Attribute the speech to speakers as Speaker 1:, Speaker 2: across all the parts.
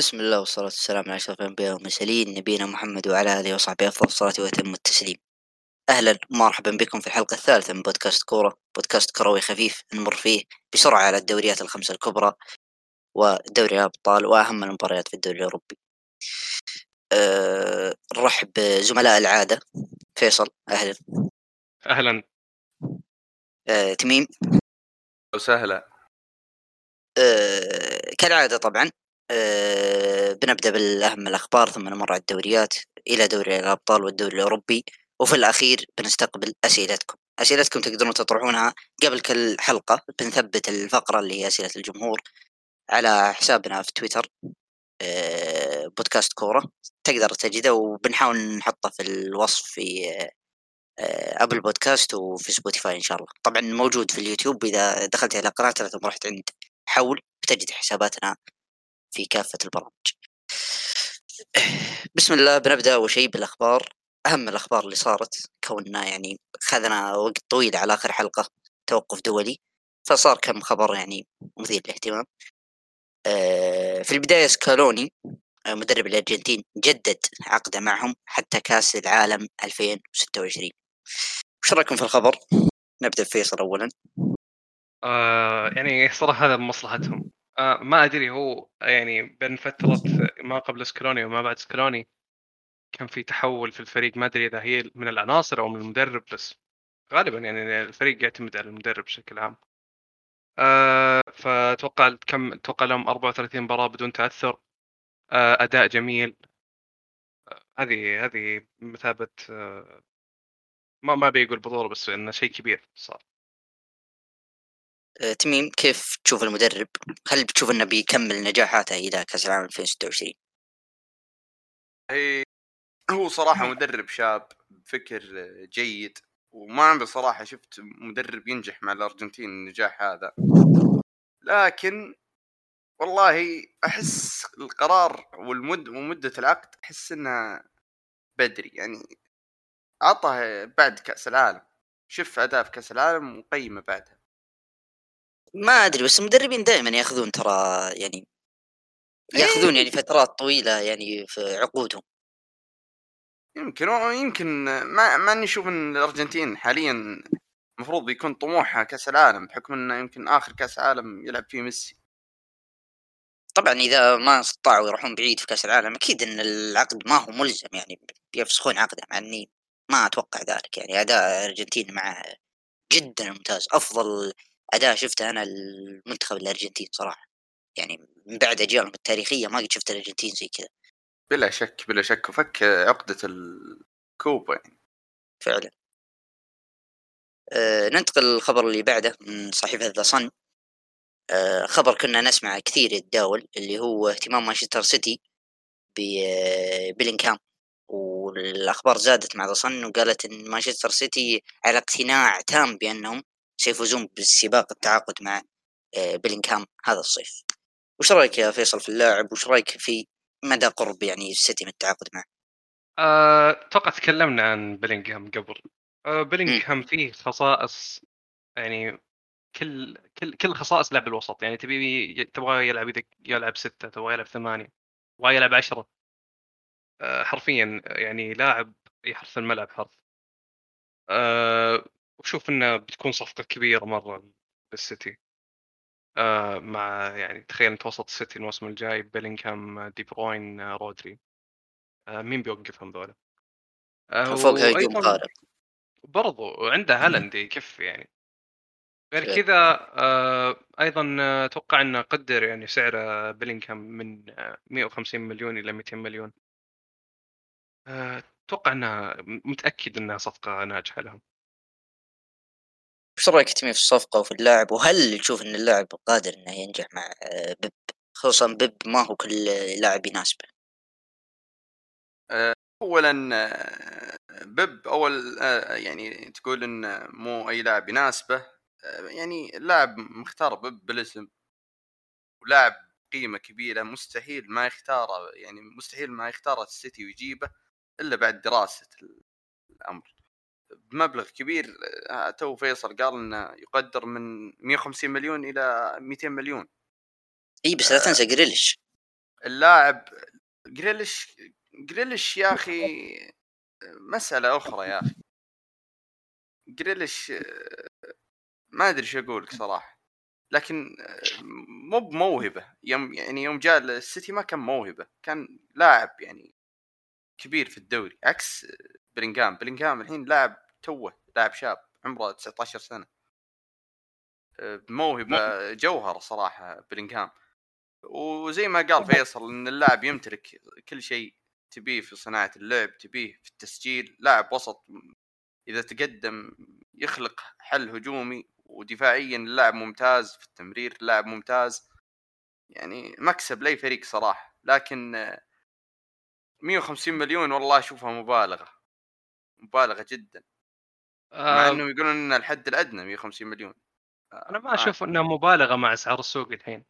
Speaker 1: بسم الله والصلاة والسلام على أشرف الأنبياء والمرسلين نبينا محمد وعلى آله وصحبه أفضل الصلاة وأتم التسليم. أهلا ومرحبا بكم في الحلقة الثالثة من بودكاست كورة، بودكاست كروي خفيف نمر فيه بسرعة على الدوريات الخمسة الكبرى ودوري الأبطال وأهم المباريات في الدوري الأوروبي. أه نرحب بزملاء العادة. فيصل أهلا.
Speaker 2: أهلا.
Speaker 1: أه تميم.
Speaker 3: وسهلا.
Speaker 1: أه كالعادة طبعا. أه بنبدأ بالأهم الأخبار ثم نمر على الدوريات إلى دوري الأبطال والدوري الأوروبي وفي الأخير بنستقبل أسئلتكم. أسئلتكم تقدرون تطرحونها قبل كل حلقة بنثبت الفقرة اللي هي أسئلة الجمهور على حسابنا في تويتر أه بودكاست كورة تقدر تجده وبنحاول نحطه في الوصف في أه Apple Podcast وفي Spotify إن شاء الله. طبعا موجود في اليوتيوب اذا دخلت على قناتنا ثم رحت عند حول بتجد حساباتنا في كافة البرامج. بسم الله بنبدأ أول شيء بالأخبار. أهم الأخبار اللي صارت كوننا يعني خذنا وقت طويل على آخر حلقة توقف دولي فصار كم خبر يعني مثير للاهتمام. آه، في البداية سكالوني مدرب الأرجنتين جدد عقده معهم حتى كأس العالم 2026 وش رأيكم في الخبر؟ نبدأ بفيصل أولا.
Speaker 2: آه يعني صراحة هذا بمصلحتهم آه ما أدري هو يعني بين فترة ما قبل سكلوني وما بعد سكلوني كان في تحول في الفريق. ما أدري إذا هي من العناصر أو من المدرب بس غالبا يعني الفريق يعتمد على المدرب بشكل عام. آه فأتوقع كم أتوقع لهم 34 مباراة بدون تأثر. آه أداء جميل. هذه هذه مثابة آه ما ما بيقول بطولة بس إنه شيء كبير صار.
Speaker 1: تميم كيف تشوف المدرب؟ هل بتشوف إنه بيكمل نجاحاته إلى كأس العالم 2026؟
Speaker 3: هي هو صراحة مدرب شاب بفكر جيد وما عمري صراحة شفت مدرب ينجح مع الأرجنتين النجاح هذا لكن والله أحس القرار والمد ومدة العقد أحس إنها بدري يعني عطه بعد كأس العالم شوف أداء في كأس العالم وقيمه بعدها
Speaker 1: ما أدري بس المدربين دائما يأخذون ترى يعني يأخذون يعني فترات طويلة يعني في عقودهم.
Speaker 3: يمكن يمكن ما ما إني أشوف إن الأرجنتين حاليا المفروض يكون طموحها كأس العالم بحكم إنه يمكن آخر كأس عالم يلعب فيه ميسي.
Speaker 1: طبعا إذا ما استطاعوا يروحون بعيد في كأس العالم أكيد إن العقد ما هو ملزم يعني بيفسخون عقده مع إني ما أتوقع ذلك يعني. أداء الأرجنتين مع جدا ممتاز أفضل أداء شفته أنا المنتخب الأرجنتين صراحة. يعني من بعد اجيالهم التاريخيه ما قد شفت الأرجنتين زي كذا.
Speaker 3: بلا شك بلا شك. وفك عقدة الكوبا يعني.
Speaker 1: فعلا. أه ننتقل للخبر اللي بعده من صحيفة The Sun أه خبر كنا نسمعه كثير يتداول اللي هو اهتمام مانشستر سيتي ببيلينغهام والأخبار زادت مع The Sun وقالت إن مانشستر سيتي على اقتناع تام بأنهم سيفوزون بالسباق التعاقد مع آه، بيلينغهام هذا الصيف. وش رأيك يا فيصل في اللاعب؟ وش رأيك في مدى قرب يعني السيتي من التعاقد معه؟
Speaker 2: آه، أتوقع تكلمنا عن بيلينغهام قبل. آه، بيلينغهام فيه خصائص يعني كل كل كل خصائص لاعب الوسط. يعني تبي تبغى يلعب يدك يلعب ستة تبغى يلعب ثمانية تبغى يلعب عشرة. آه، حرفيا يعني لاعب يحرث الملعب حرف. آه، وشوف إنه بتكون صفقة كبيرة مرة للسيتي. آه، مع يعني تخيل أنت وسط السيتي الموسم الجاي بيلينغهام دي بروين آه، رودري. آه، مين بيوقفهم ذولا؟ آه،
Speaker 1: فوقها يقوم
Speaker 2: برضو عنده هالاند يكفي يعني. غير. كذا آه، أيضا آه، أتوقع إنه قدر يعني سعر آه، بيلينغهام من آه، 150 مليون إلى 200 مليون. آه، أتوقع إنها متأكد إنها صفقة ناجحة لهم.
Speaker 1: وش رأيك تميم في الصفقة وفي اللاعب؟ وهل تشوف إن اللاعب قادر إنه ينجح مع آه، بيب؟ خصوصا بيب ما هو كل لاعب يناسبه.
Speaker 3: اولا آه، بيب أول آه، يعني تقول إن مو أي لاعب يناسبه. آه، يعني لاعب مختار بيب بالاسم. ولاعب قيمة كبيرة مستحيل ما يختاره يعني مستحيل ما يختاره السيتي ويجيبه إلا بعد دراسة الأمر. بمبلغ كبير آه، تو فيصل قال إنه يقدر من 150 مليون إلى 200 مليون.
Speaker 1: إي بس لا تنسى جريليش.
Speaker 3: اللاعب جريليش جريليش يا أخي مسألة أخرى يا أخي. جريليش ما أدري شو أقول لك صراحة. لكن مو بموهبة. يوم يعني يوم جاء السيتي ما كان موهبة كان لاعب يعني كبير في الدوري عكس بلينغهام. بلينغهام الحين لاعب توه لاعب شاب عمره 19 سنة. موهبة جوهرة صراحة بلينغهام. وزي ما قال فيصل إن اللاعب يمتلك كل شيء تبيه في صناعة اللعب تبيه في التسجيل. لاعب وسط إذا تقدم يخلق حل هجومي ودفاعيا. اللاعب ممتاز في التمرير لاعب ممتاز. يعني مكسب لأي فريق صراحة. لكن 150 مليون والله أشوفها مبالغة مبالغة جدا. مع
Speaker 2: آه،
Speaker 3: إنه يقولون ان الحد الأدنى 150 مليون.
Speaker 2: أنا ما أشوف إنها مبالغة مع أسعار السوق الحين.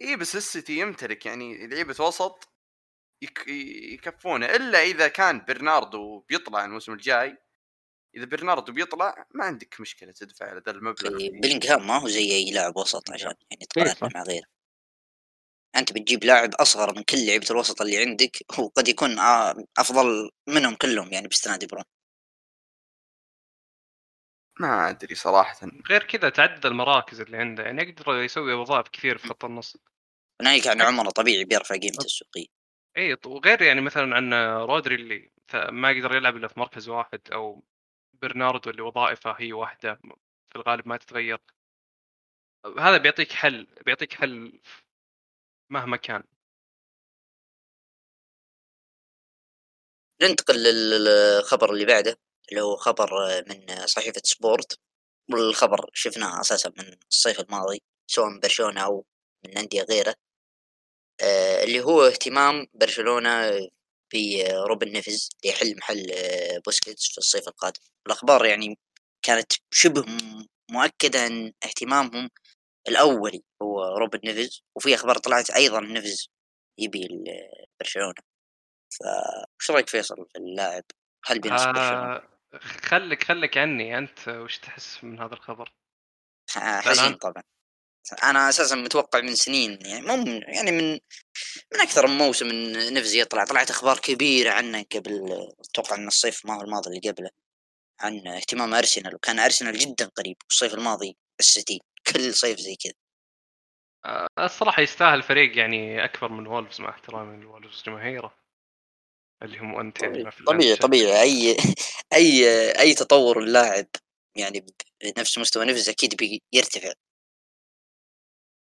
Speaker 3: اي بس السيتي يمتلك يعني لعيبة وسط يك... يكفونه. إلا إذا كان برناردو بيطلع الموسم الجاي إذا برناردو بيطلع ما عندك مشكلة تدفع له ذا المبلغ
Speaker 1: إيه، بلينغهام ما هو زي أي لاعب وسط عشان يعني
Speaker 2: إيه،
Speaker 1: تقارن مع غيره. أنت بتجيب لاعب أصغر من كل لعيبة الوسط اللي عندك وقد يكون آه، أفضل منهم كلهم يعني باستثناء دي برون
Speaker 3: ما أدري صراحة.
Speaker 2: غير كذا تعدد المراكز اللي عنده يعني يقدر يسوي وظائف كثير في خط النص.
Speaker 1: ناهيك عن عمره طبيعي بيرفع قيمته السوقية.
Speaker 2: اي وغير يعني مثلا عن رودري اللي ما يقدر يلعب إلا في مركز واحد أو برناردو اللي وظائفه هي واحدة في الغالب ما تتغير. هذا بيعطيك حل بيعطيك حل مهما كان.
Speaker 1: ننتقل للخبر اللي بعده اللي هو خبر من صحيفة سبورت والخبر شفناه أساسا من الصيف الماضي سواء من برشلونة أو من أندية غيره. آه، اللي هو اهتمام برشلونة بروبن نيفز ليحل محل آه، بوسكيتس في الصيف القادم. الأخبار يعني كانت شبه مؤكدة أن اهتمامهم الأولي هو روبن نيفز وفي أخبار طلعت أيضا نيفز يبي برشلونة فايش رأيك فيصل في اللاعب؟ هل بيناسب؟
Speaker 2: آه خلك خلك عني أنت وش تحس من هذا الخبر؟
Speaker 1: آه، حزين طبعا أنا أساسا متوقع من سنين يعني مو من يعني من من أكثر من موسم إن نفز يطلع طلعت أخبار كبيرة عنه قبل أتوقع من الصيف ما هو الماضي اللي قبله عن اهتمام أرسنال وكان أرسنال جدا قريب والصيف الماضي السيتي كل صيف زي كذا
Speaker 2: آه الصراحة يستاهل فريق يعني أكبر من وولفز مع احترامي لولفز جماهيره اللي هم أنت يعني
Speaker 1: طبيعي
Speaker 2: الأنشئة.
Speaker 1: طبيعي أي أي أي تطور اللاعب يعني بنفس مستوى نفز أكيد بيرتفع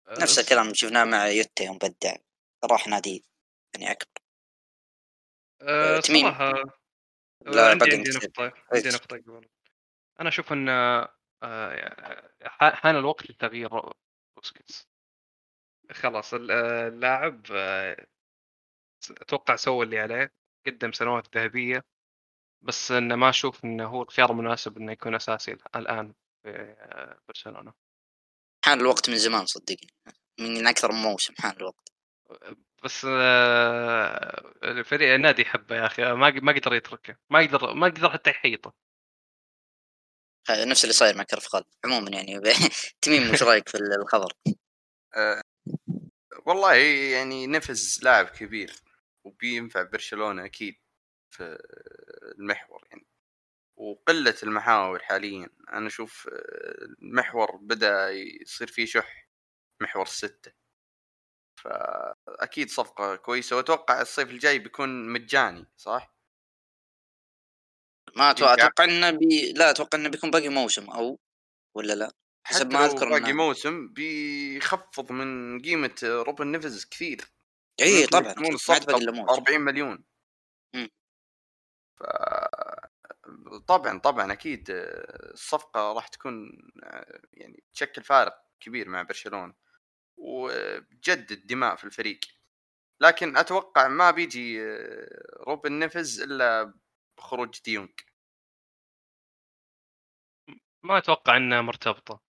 Speaker 2: آه،
Speaker 1: نفس الكلام اللي شفناه مع يوتا يوم بدع راح نادي يعني أكبر
Speaker 2: آه
Speaker 1: تميم.
Speaker 2: صراحة
Speaker 1: لا،
Speaker 2: عندي عندي. نقطة عندي؟ نقطة قبل أنا أشوف أن آه، ح- حان الوقت لتغيير بوسكيتس. خلاص ال- آه، اللاعب آه، أتوقع سوى اللي عليه قدم سنوات ذهبية بس أنه ما أشوف أنه هو الخيار المناسب أنه يكون أساسي الآن في آه، برشلونة.
Speaker 1: حان الوقت من زمان صدقني. من أكثر من موسم حان الوقت.
Speaker 2: بس آه، الفريق النادي يحبه يا أخي ما ما قدر يتركه ما يقدر ما يقدر حتى يحيطه.
Speaker 1: نفس اللي صاير مع كرفخال عموما يعني تميم وش رأيك في الخبر؟
Speaker 3: آه والله يعني نفز لاعب كبير وبينفع برشلونة أكيد في المحور يعني وقلة المحاور حاليا أنا أشوف آه، المحور بدأ يصير فيه شح محور السته فأكيد صفقة كويسة وأتوقع الصيف الجاي بيكون مجاني صح؟
Speaker 1: ما
Speaker 3: أتوقع.
Speaker 1: أتوقع إنه بي... لا أتوقع إنه بيكون باقي موسم أو ولا لا؟ حسب ما أذكر
Speaker 3: باقي
Speaker 1: إنه-
Speaker 3: موسم بيخفض من قيمة روبن نيفز كثير إي
Speaker 1: طبعا ما عاد
Speaker 3: الصفقه
Speaker 1: باقي إلا
Speaker 3: ب
Speaker 1: موسم
Speaker 3: 40 مليون
Speaker 1: مم.
Speaker 3: ف طبعا طبعا أكيد الصفقة راح تكون يعني تشكل فارق كبير مع برشلونة وتجدد دماء في الفريق لكن أتوقع ما بيجي روبن نيفز إلا بخروج ديونج.
Speaker 2: ما أتوقع أنها مرتبطة.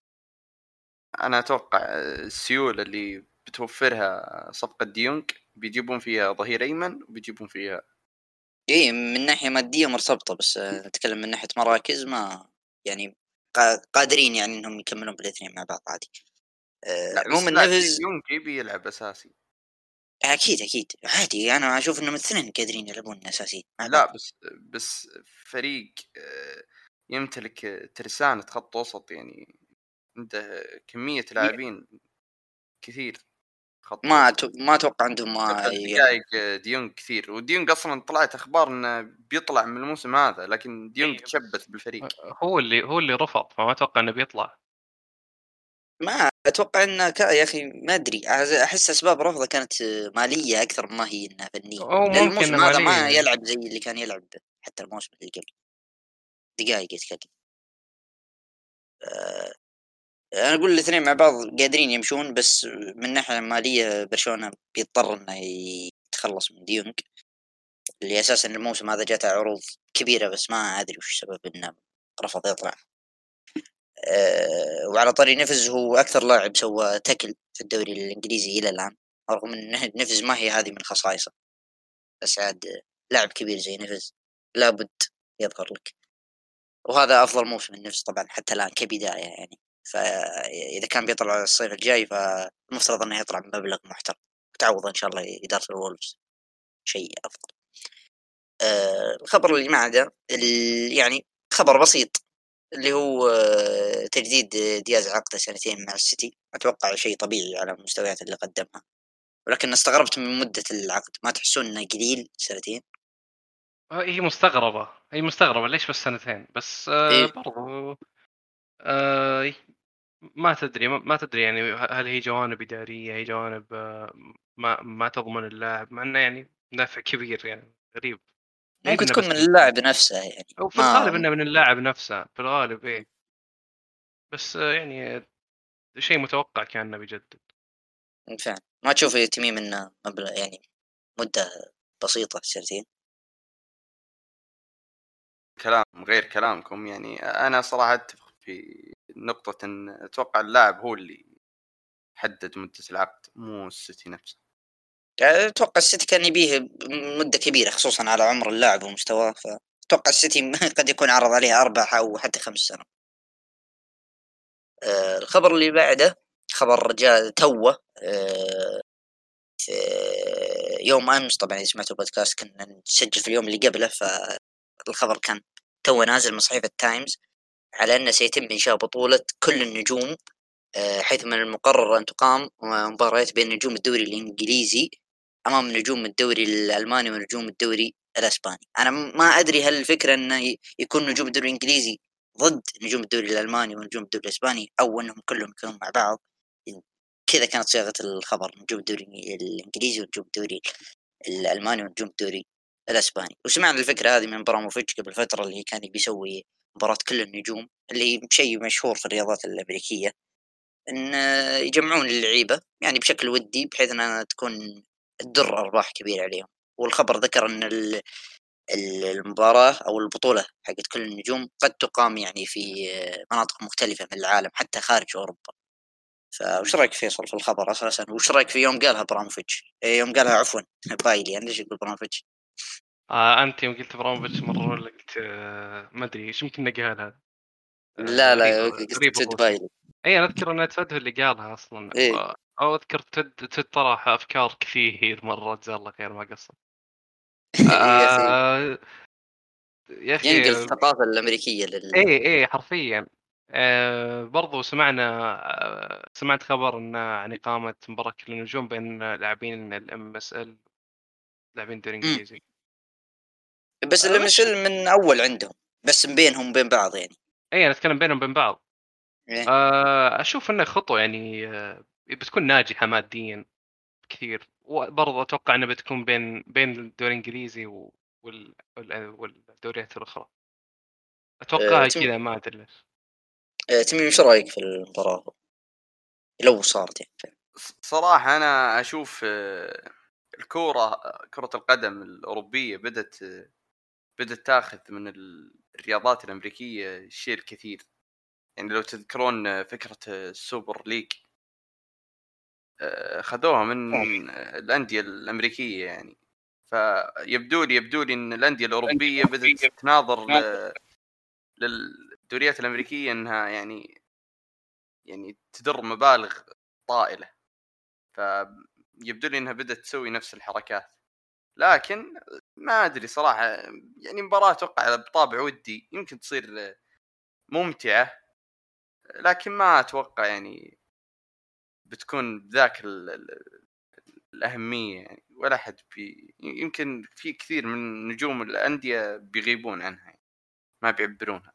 Speaker 3: أنا أتوقع السيولة اللي بتوفرها صفقة ديونج بيجيبون فيها ظهير أيمن وبيجيبون فيها
Speaker 1: إي من ناحية مادية مرتبطة بس نتكلم من ناحية مراكز ما يعني قا- قادرين يعني إنهم يكملون بالاثنين مع بعض عادي. آه، عموما نيفز
Speaker 3: ديونج يبي يلعب أساسي.
Speaker 1: أكيد أكيد عادي أنا أشوف إنهم الاثنين قادرين يلعبون أساسيين.
Speaker 3: لا بس بس فريق آه، يمتلك ترسانة خط وسط يعني عنده كمية لاعبين كثير خط
Speaker 1: ما ما أتوقع عندهم ما
Speaker 3: دقائق ديونج كثير وديونج أصلا طلعت أخبار إنه بيطلع من الموسم هذا لكن ديونج
Speaker 2: إيه.
Speaker 3: تشبث بالفريق
Speaker 2: هو اللي هو اللي رفض فما أتوقع إنه بيطلع
Speaker 1: ما أتوقع انه ك... يا أخي ما أدري أحس أسباب رفضه كانت مالية أكثر ما هي إنها
Speaker 2: فنية.
Speaker 1: لأن
Speaker 2: ممكن
Speaker 1: الموسم هذا ما. يلعب زي اللي كان يلعب حتى الموسم اللي قبل. دقائق يتكلم آه، أنا أقول الاثنين مع بعض قادرين يمشون بس من ناحية مالية برشلونة بيضطر إنه يتخلص من ديونج اللي أساسا الموسم هذا جاته عروض كبيرة بس ما أدري وش السبب إنه رفض يطلع. أه وعلى طاري نفز هو أكثر لاعب سوى تكل في الدوري الإنجليزي إلى الآن رغم إن نفز ما هي هذه من خصائصه. بس عاد لاعب كبير زي نفز لابد يظهر لك. وهذا أفضل موسم النفس طبعا حتى الآن كبداية يعني. فاذا كان بيطلع الصيف الجاي فالمفترض إنه يطلع بمبلغ محترم. وتعوض إن شاء الله اداره الولفز. شيء أفضل. آه الخبر اللي بعده يعني خبر بسيط. اللي هو تجديد دياز عقده سنتين مع السيتي. أتوقع شيء طبيعي على المستويات اللي قدمها. ولكن استغربت من مدة العقد. ما تحسون إنه قليل سنتين؟
Speaker 2: آه، هي مستغربة. هي مستغربة. ليش بس سنتين؟ بس آه
Speaker 1: إيه.
Speaker 2: برضو آه ما تدري. ما تدري يعني هل هي جوانب إدارية هي جوانب ما ما تضمن اللاعب. مع إنه يعني دافع كبير يعني غريب.
Speaker 1: ممكن تكون من. اللاعب نفسه يعني.
Speaker 2: أو في
Speaker 1: ما-
Speaker 2: الغالب إنه من اللاعب نفسه في الغالب إيه. بس يعني شيء متوقع كأنه بيجدد.
Speaker 1: فعلا. ما تشوف تميم انه مبلغ يعني مدة بسيطة سنتين
Speaker 3: كلام غير كلامكم يعني. أنا صراحة أتفق في نقطة إن أتوقع اللاعب هو اللي حدد مدة العقد مو السيتي نفسه.
Speaker 1: أتوقع السيتي كان يبيه مدة كبيرة خصوصا على عمر اللاعب ومستواه فأتوقع السيتي قد يكون عرض عليه أربع أو حتى خمس سنوات. آه الخبر اللي بعده خبر جاء توه آه في يوم أمس طبعا إذا سمعتوا البودكاست كنا نسجل في اليوم اللي قبله فالخبر كان تو نازل من صحيفة تايمز على أنه سيتم إنشاء بطولة كل النجوم آه، حيث من المقرر أن تقام مباريات بين نجوم الدوري الإنجليزي أمام نجوم الدوري الألماني ونجوم الدوري الأسباني. أنا ما أدري هل الفكرة إنه يكون نجوم الدوري الإنجليزي ضد نجوم الدوري الألماني ونجوم الدوري الأسباني أو إنهم كلهم يكونون مع بعض. كذا كانت صياغة الخبر نجوم الدوري الإنجليزي ونجوم الدوري الألماني ونجوم الدوري الأسباني. وسمعنا الفكرة هذه من براموفيتش قبل فترة اللي كان يبي يسوي مباراة كل النجوم اللي شيء مشهور في الرياضات الأمريكية. ان يجمعون اللعيبة يعني بشكل ودي بحيث إنها تكون تدر أرباح كبيرة عليهم. والخبر ذكر إن ال- ال- المباراة أو البطولة حقت كل النجوم قد تقام يعني في مناطق مختلفة من العالم حتى خارج أوروبا. فوش رأيك فيصل في الخبر أساسا؟ وش رأيك في يوم قالها أبراموفيتش؟ إيه، يوم قالها عفوا بويلي أنا ليش أقول أبراموفيتش؟
Speaker 2: آه أنت يوم قلت أبراموفيتش مرة ولا قلت آه ما أدري إيش يمكن قالها آه،
Speaker 1: لا لا
Speaker 2: غريبة تود.
Speaker 1: بويلي
Speaker 2: اي أنا أذكر إن تود اللي قالها أصلا.
Speaker 1: إيه.
Speaker 2: و- أو أذكر تود تود طرح أفكار كثير مرة جزاه الله خير ما قصر.
Speaker 1: يا أخي
Speaker 2: آه، يا أخي
Speaker 1: ينقل الثقافة الأمريكية لل
Speaker 2: اي اي حرفيا. آه برضو سمعنا آه سمعت خبر إن عن اقامه مباراة النجوم بين لاعبين ال MLS ال لاعبين الدوري الانجليزي
Speaker 1: بس
Speaker 2: آه،
Speaker 1: اللي
Speaker 2: وش-
Speaker 1: مثل من أول عندهم بس بينهم وبين بعض يعني.
Speaker 2: اي أنا أتكلم بينهم وبين بعض.
Speaker 1: إيه.
Speaker 2: آه أشوف انها خطوة يعني آه بتكون ناجحة ماديا كثير. وبرضه أتوقع إنها بتكون بين بين الدوري الإنجليزي وال... والدوريات الأخرى. أتوقع
Speaker 1: آه،
Speaker 2: كذا ما أدري ليش.
Speaker 1: آه، تميم إيش رأيك في المباراة؟ لو صارت يعني.
Speaker 3: صراحة أنا أشوف آه، الكورة كرة القدم الأوروبية بدأت آه، بدأت تاخذ من ال- الرياضات الأمريكية الشيء الكثير. يعني لو تذكرون آه، فكرة آه، السوبر ليج آه، خذوها من الأندية الأمريكية يعني. فيبدو لي يبدو لي إن الأندية الأوروبية بدأت تناظر للدوريات الأمريكية إنها يعني يعني تدر مبالغ طائلة. ف يبدو لي إنها بدأت تسوي نفس الحركات. لكن ما أدري صراحة يعني مباراة أتوقع بطابع ودي يمكن تصير ممتعة لكن ما أتوقع يعني بتكون بذاك الأهمية يعني ولا حد بي يمكن في كثير من نجوم الأندية بيغيبون عنها يعني. ما بيعبرونها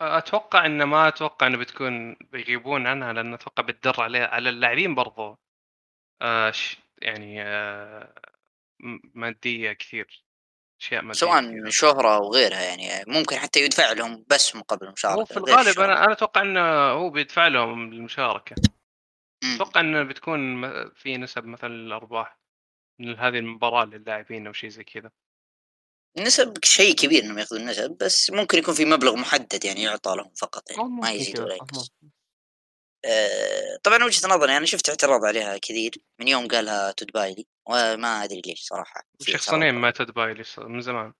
Speaker 2: أتوقع انه ما أتوقع انه بتكون بيغيبون عنها لأن أتوقع بتدر على على اللاعبين برضو آه يعني آه مادية كثير أشياء مادية
Speaker 1: سواء. شهرة أو غيرها يعني ممكن حتى يدفع لهم بس مقابل المشاركة
Speaker 2: هو في الغالب أنا أنا أتوقع إنه هو بيدفع لهم المشاركة. أتوقع إنه بتكون في نسب مثلا الأرباح من هذه المباراة للاعبين أو شيء زي كذا.
Speaker 1: نسب شيء كبير إنهم يأخذون نسب بس ممكن يكون في مبلغ محدد يعني يعطى لهم فقط يعني ما يزيد ولا ينقص. آه طبعا وجهة نظري أنا شفت اعتراض عليها كثير من يوم قالها تود بايلي. وما أدري ليش صراحة
Speaker 2: شخصين ما تود بايلي من زمان.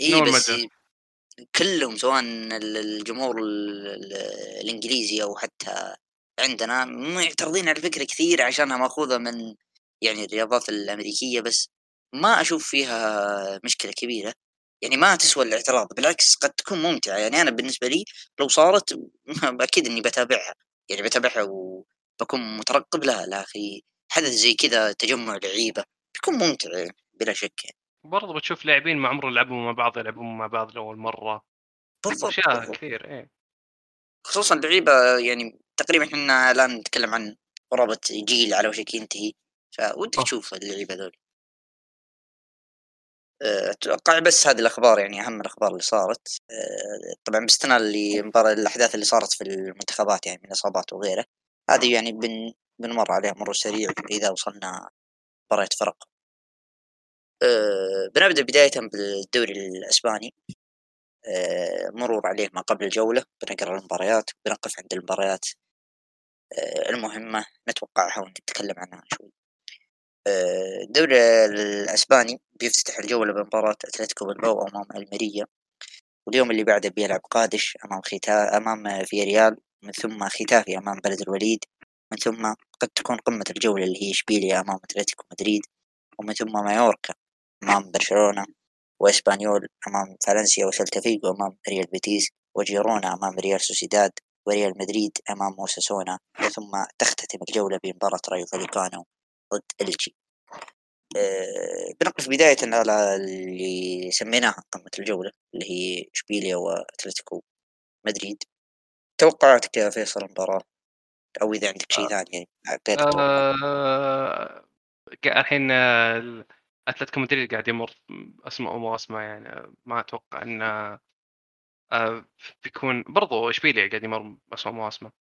Speaker 1: إي بس كلهم سواء الجمهور الإنجليزي أو حتى عندنا معترضين على الفكرة كثير عشانها مأخوذة من يعني الرياضات الأمريكية بس ما أشوف فيها مشكلة كبيرة. يعني ما تسوى الاعتراض بالعكس قد تكون ممتعة. يعني أنا بالنسبة لي لو صارت أكيد إني بتابعها. يعني بتابعها وبكون مترقب. لها لا أخي. حدث زي كذا تجمع لعيبة بيكون ممتع يعني بلا شك يعني.
Speaker 2: برضه بتشوف لاعبين ما عمرهم لعبوا مع بعض يلعبون مع بعض لأول مرة. بالضبط أشياء كثير إيه.
Speaker 1: خصوصا لعيبة يعني تقريبا إحنا الآن نتكلم عن قرابة جيل على وشك ينتهي. فودك تشوف اللعيبة هذول. أتوقع بس هذه الأخبار يعني أهم الأخبار اللي صارت. أه، طبعا باستثناء اللي الأحداث اللي صارت في المنتخبات يعني من إصابات وغيره. هذه يعني بن بنمر عليها مرور سريع اذا وصلنا مباريات فرق. أه، بنبدأ بداية بالدوري الأسباني. أه، مرور عليه ما قبل الجولة بنقرأ المباريات بنقف عند المباريات المهمة نتوقعها ونتكلم عنها شوي. الدوري الأسباني بيفتتح الجولة بمباراة أتلتيكو بالباو أمام ألميريا. واليوم اللي بعده بيلعب قادش أمام خيتا أمام فيريال من ثم خيتافي أمام بلد الوليد. من ثم قد تكون قمة الجولة اللي هي إشبيليا أمام أتلتيكو مدريد ومن ثم مايوركا أمام برشلونة وإسبانيول أمام فالنسيا وسلتا فيغو أمام ريال بيتيس وجيرونا أمام ريال سوسيداد وريال مدريد أمام أوساسونا وثم تختتم الجولة بمباراة رايو فاليكانو ضد إلتشي أه بنقف بداية على اللي سميناها قمة الجولة اللي هي إشبيليا وأتلتيكو مدريد. توقعاتك يا فيصل المباراة؟ أو إذا عندك شيء ثاني يعني غير
Speaker 2: آه الحين اتلتيكو مدريد قاعد يمر اسماء ومواسمه يعني ما أتوقع انه آه بيكون برضو اشبيليا قاعد يمر اسماء ومواسمه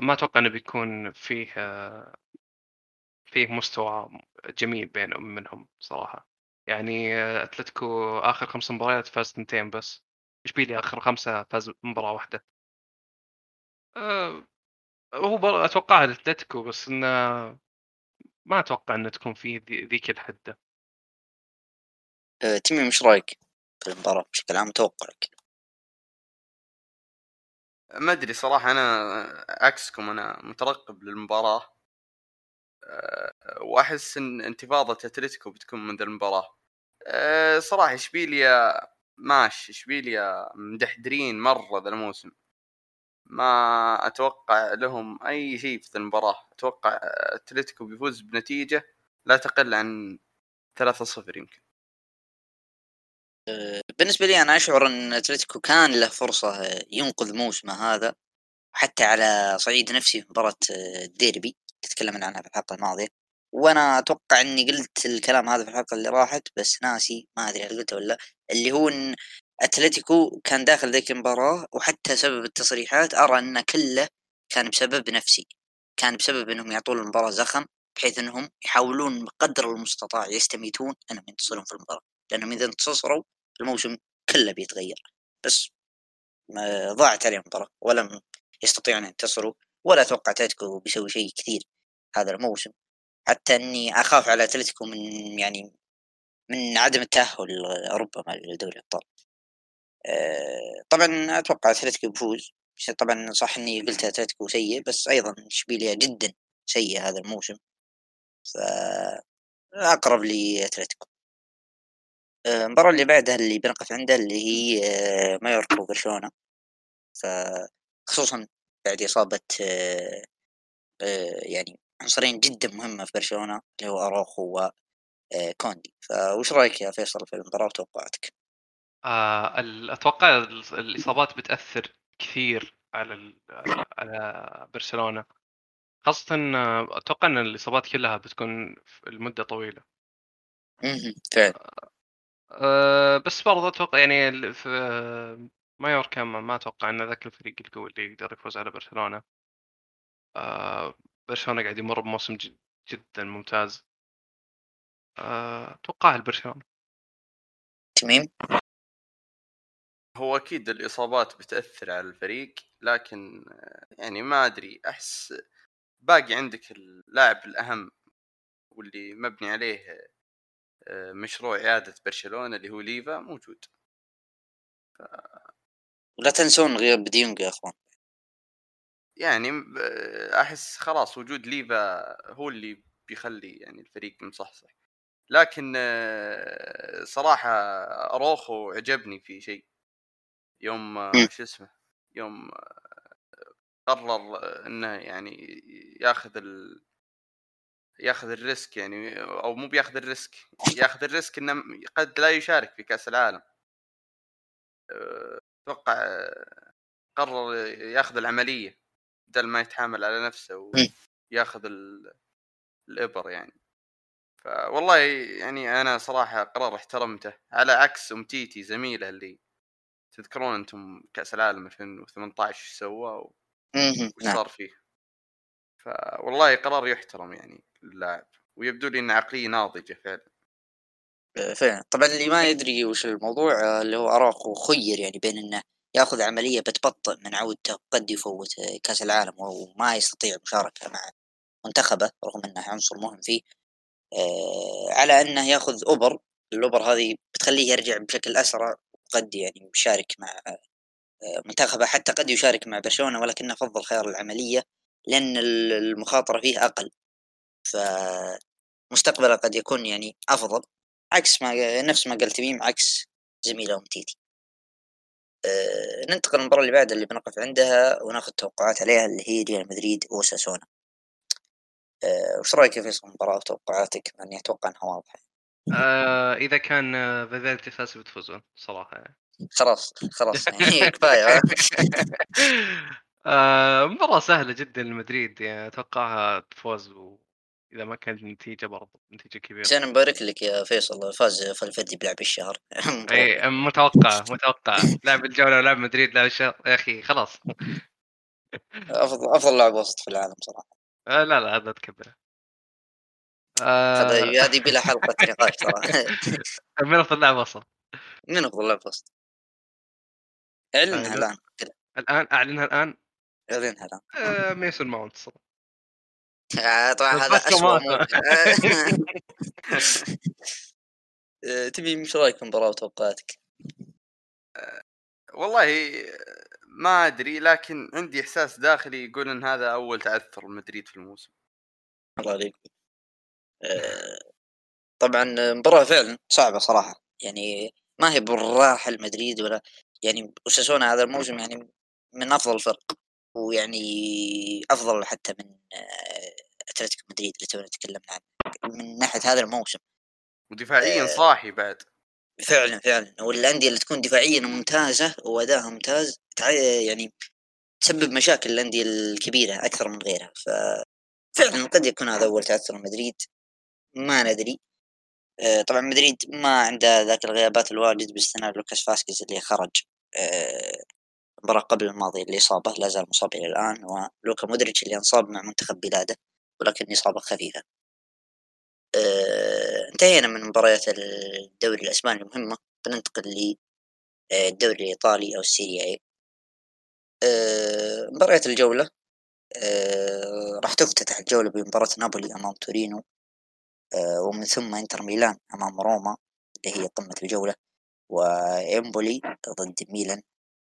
Speaker 2: ما أتوقع إنه بيكون فيه آه فيه مستوى جميل بينهم منهم صراحة. يعني اتلتيكو آخر خمس مباريات فاز اثنتين بس. اشبيليا آخر خمسة فاز مباراة واحدة؟ أه هو أتوقع اتلتيكو بس إنه ما أتوقع إنه تكون فيه ذيك الحدة.
Speaker 1: أه تيمي مش رأيك في المباراة بشكل عام؟ توقعك.
Speaker 3: ما أدري صراحة أنا عكسكم أنا مترقب للمباراة. وأحس إن انتفاضة أتلتيكو بتكون من ذا المباراة. أه، صراحة إشبيليا ماشي إشبيليا مدحدرين مرة ذا الموسم. ما أتوقع لهم أي شيء في المباراة. أتوقع أتلتيكو بيفوز بنتيجة لا تقل عن 3-0 يمكن.
Speaker 1: أه، بالنسبة لي أنا أشعر أن أتلتيكو كان له فرصة ينقذ موسمه هذا حتى على صعيد نفسي في مباراة الديربي. تكلمنا عنها في الحلقة الماضية. وأنا أتوقع أني قلت الكلام هذا في الحلقة اللي راحت بس ناسي ما أدري هل قلته ولا اللي هو إن أتلتيكو كان داخل ذيك المباراة وحتى سبب التصريحات أرى انه كله كان بسبب نفسي كان بسبب أنهم يعطون المباراة زخم بحيث أنهم يحاولون بقدر المستطاع يستميتون أنهم ينتصرون في المباراة لأنهم إذا انتصروا الموسم كله بيتغير. بس ضاعت عليهم المباراة ولم يستطيعون أن ينتصروا ولا أتوقع أتلتيكو بيسوي شيء كثير هذا الموسم. حتى أني أخاف على أتلتيكو من يعني من عدم التأهل ربما لدوري الأبطال. طبعا أتوقع اتلتيكو بيفوز طبعا صح إني قلت أتلتيكو سيء بس أيضا اشبيليا جدا سيء هذا الموسم. فأقرب لي أتلتيكو آه، المباراة اللي بعدها اللي بنقف عندها اللي هي آه، مايوركا وبرشلونة. فخصوصا بعد إصابة آه، يعني عنصرين جدا مهمة في برشلونة اللي هو أروخو وكوندي فوش رأيك يا فيصل في المباراة وتوقعاتك؟
Speaker 2: آه أتوقع الإصابات بتأثر كثير على على برشلونة. خاصة أتوقع إن الإصابات كلها بتكون في المده طويلة.
Speaker 1: فعلا.
Speaker 2: أه بس برضه أتوقع يعني في مايوركا ما أتوقع إن ذاك الفريق القوي اللي يقدر يفوز على برشلونة. برشلونة قاعد يمر بموسم جدا ممتاز. أه أتوقع البرشلونة.
Speaker 1: تميم
Speaker 3: هو أكيد الإصابات بتأثر على الفريق لكن يعني ما أدري أحس باقي عندك اللاعب الأهم واللي مبني عليه آه، مشروع إعادة برشلونة اللي هو ليفا موجود.
Speaker 1: ف... لا تنسون غياب ديونج يا أخوان.
Speaker 3: يعني أحس خلاص وجود ليفا هو اللي بيخلي يعني الفريق مصحصح. لكن آه، صراحة أروخو عجبني في شيء. يوم شو اسمه يوم قرر إنه يعني ياخذ ال... ياخذ ال risk يعني أو مو بياخذ ال risk ياخذ ال risk إنه قد لا يشارك في كأس العالم. أتوقع قرر ياخذ العملية بدل ما يتحامل على نفسه وياخذ ال... الإبر يعني. فوالله يعني أنا صراحة قرار احترمته على عكس امتيتي زميلة اللي تذكرون أنتم كأس العالم 2018 إيش سوى وش
Speaker 1: نعم.
Speaker 3: صار فيه؟ فوالله قرار يحترم يعني اللاعب ويبدو لي إن عقلية ناضجة فعلا.
Speaker 1: آه، فعلا. طبعا اللي ما يدري وش الموضوع آه، اللي هو اراخو خير يعني بين إنه يأخذ عملية بتبطئ من عودته قد يفوت آه، كأس العالم وما يستطيع المشاركه مع منتخبه رغم إنه عنصر مهم فيه. على إنه يأخذ أوبر. الأوبر هذه بتخليه يرجع بشكل أسرع. قد يعني يشارك مع آه، منتخبه حتى قد يشارك مع برشلونة ولكنه فضل خيار العملية لأن المخاطرة فيه أقل. فمستقبله قد يكون يعني أفضل عكس ما نفس ما قال تميم عكس زميله تيتي أه ننتقل للمباراة اللي بعدها اللي بنقف عندها وناخذ توقعات عليها اللي هي ريال مدريد وساسونا. أه وش رأيك في المباراة وتوقعاتك؟ اني أتوقع إنها واضحة.
Speaker 2: آه إذا كان فالفيردي فاز بتفوزون صراحة يعني.
Speaker 1: خلاص خلاص يعني كفاية
Speaker 2: آه مباراة سهلة جدا لمدريد يعني أتوقعها تفوز و... اذا ما كانت النتيجة برضه نتيجة كبيرة.
Speaker 1: أنا مبارك لك يا فيصل فاز فالفردي بلعب الشهر
Speaker 2: اي متوقع متوقع لعب الجولة ولعب مدريد لعب الشهر يا أخي خلاص
Speaker 1: أفضل أفضل لاعب وسط في العالم صراحة.
Speaker 2: آه لا لا هذا تكبره.
Speaker 1: هذا آه. هذه بلا حلقة نقاش ترى
Speaker 2: من افضل لاعب وسط؟
Speaker 1: من افضل لاعب وسط؟ اعلنها الآن
Speaker 2: الآن اعلنها الآن؟
Speaker 1: اعلنها الآن
Speaker 2: آه ميسون ماونت
Speaker 1: آه، طبعا هذا اسوء تبي إيش رايك في المباراه وتوقعاتك؟
Speaker 3: والله ما أدري لكن عندي إحساس داخلي يقول إن هذا أول تعثر مدريد في الموسم
Speaker 1: الله عليك طبعا مباراة فعلا صعبة صراحة. يعني ما هي بالراحة المدريد ولا يعني أوساسونا هذا الموسم يعني من أفضل الفرق ويعني أفضل حتى من أتلتيكو مدريد اللي تونا تكلمنا عنه من ناحية هذا الموسم.
Speaker 3: ودفاعيا آه صاحي بعد.
Speaker 1: فعلا فعلا. والأندية اللي تكون دفاعيا ممتازة وادائها ممتاز يعني تسبب مشاكل الانديه الكبيرة أكثر من غيرها. ف فعلا قد يكون هذا أول تعثر مدريد ما ندري. آه، طبعا مدريد ما عنده ذاك الغيابات الواجد باستثناء لوكاس فاسكيز اللي خرج آه، المباراة قبل الماضية الإصابة لا زال مصاب إلى الآن ولوكا مودريتش اللي انصاب مع منتخب بلاده ولكن إصابة خفيفة. آه، انتهينا من مباريات الدوري الأسباني المهمة. بننتقل للدوري الإيطالي أو السيريا مباريات الجولة راح تفتتح الجولة بمباراة نابولي أمام تورينو. آه، ومن ثم إنتر ميلان أمام روما اللي هي قمة الجولة. وإمبولي ضد ميلان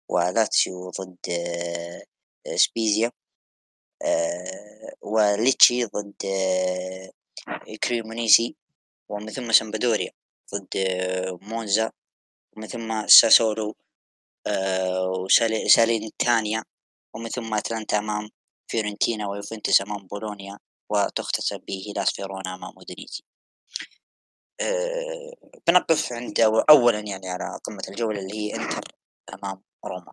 Speaker 1: ولاتسيو ضد آه، سبيزيا. آه، وليتشي ضد كريمونيسي ومن ثم سمبدوريا ضد آه، مونزا. ومن ثم ساسولو وسالين تانيا ومن ثم أتلانتا أمام فيورنتينا ويوفنتوس أمام بولونيا. وتختتم بهيلاس فيرونا أمام أودينيزي أه بنقف عند أولا يعني على قمة الجولة اللي هي إنتر أمام روما.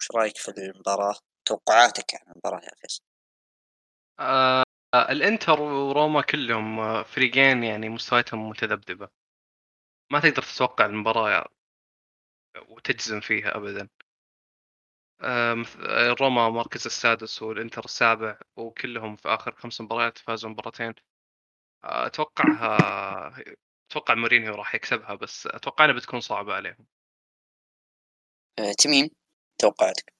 Speaker 1: وش رأيك في المباراة؟ توقعاتك عن المباراة يا فيصل؟
Speaker 2: آه الانتر وروما كلهم فريقين يعني مستوياتهم متذبذبة. ما تقدر تتوقع المباراة وتجزم فيها أبدا. آه، روما مركز السادس والإنتر السابع وكلهم في آخر خمس مباريات فازوا مباراتين. أتوقعها أتوقع مورينيو راح يكسبها بس أتوقع إنها بتكون صعبة عليهم.
Speaker 1: آه، تميم توقعاتك؟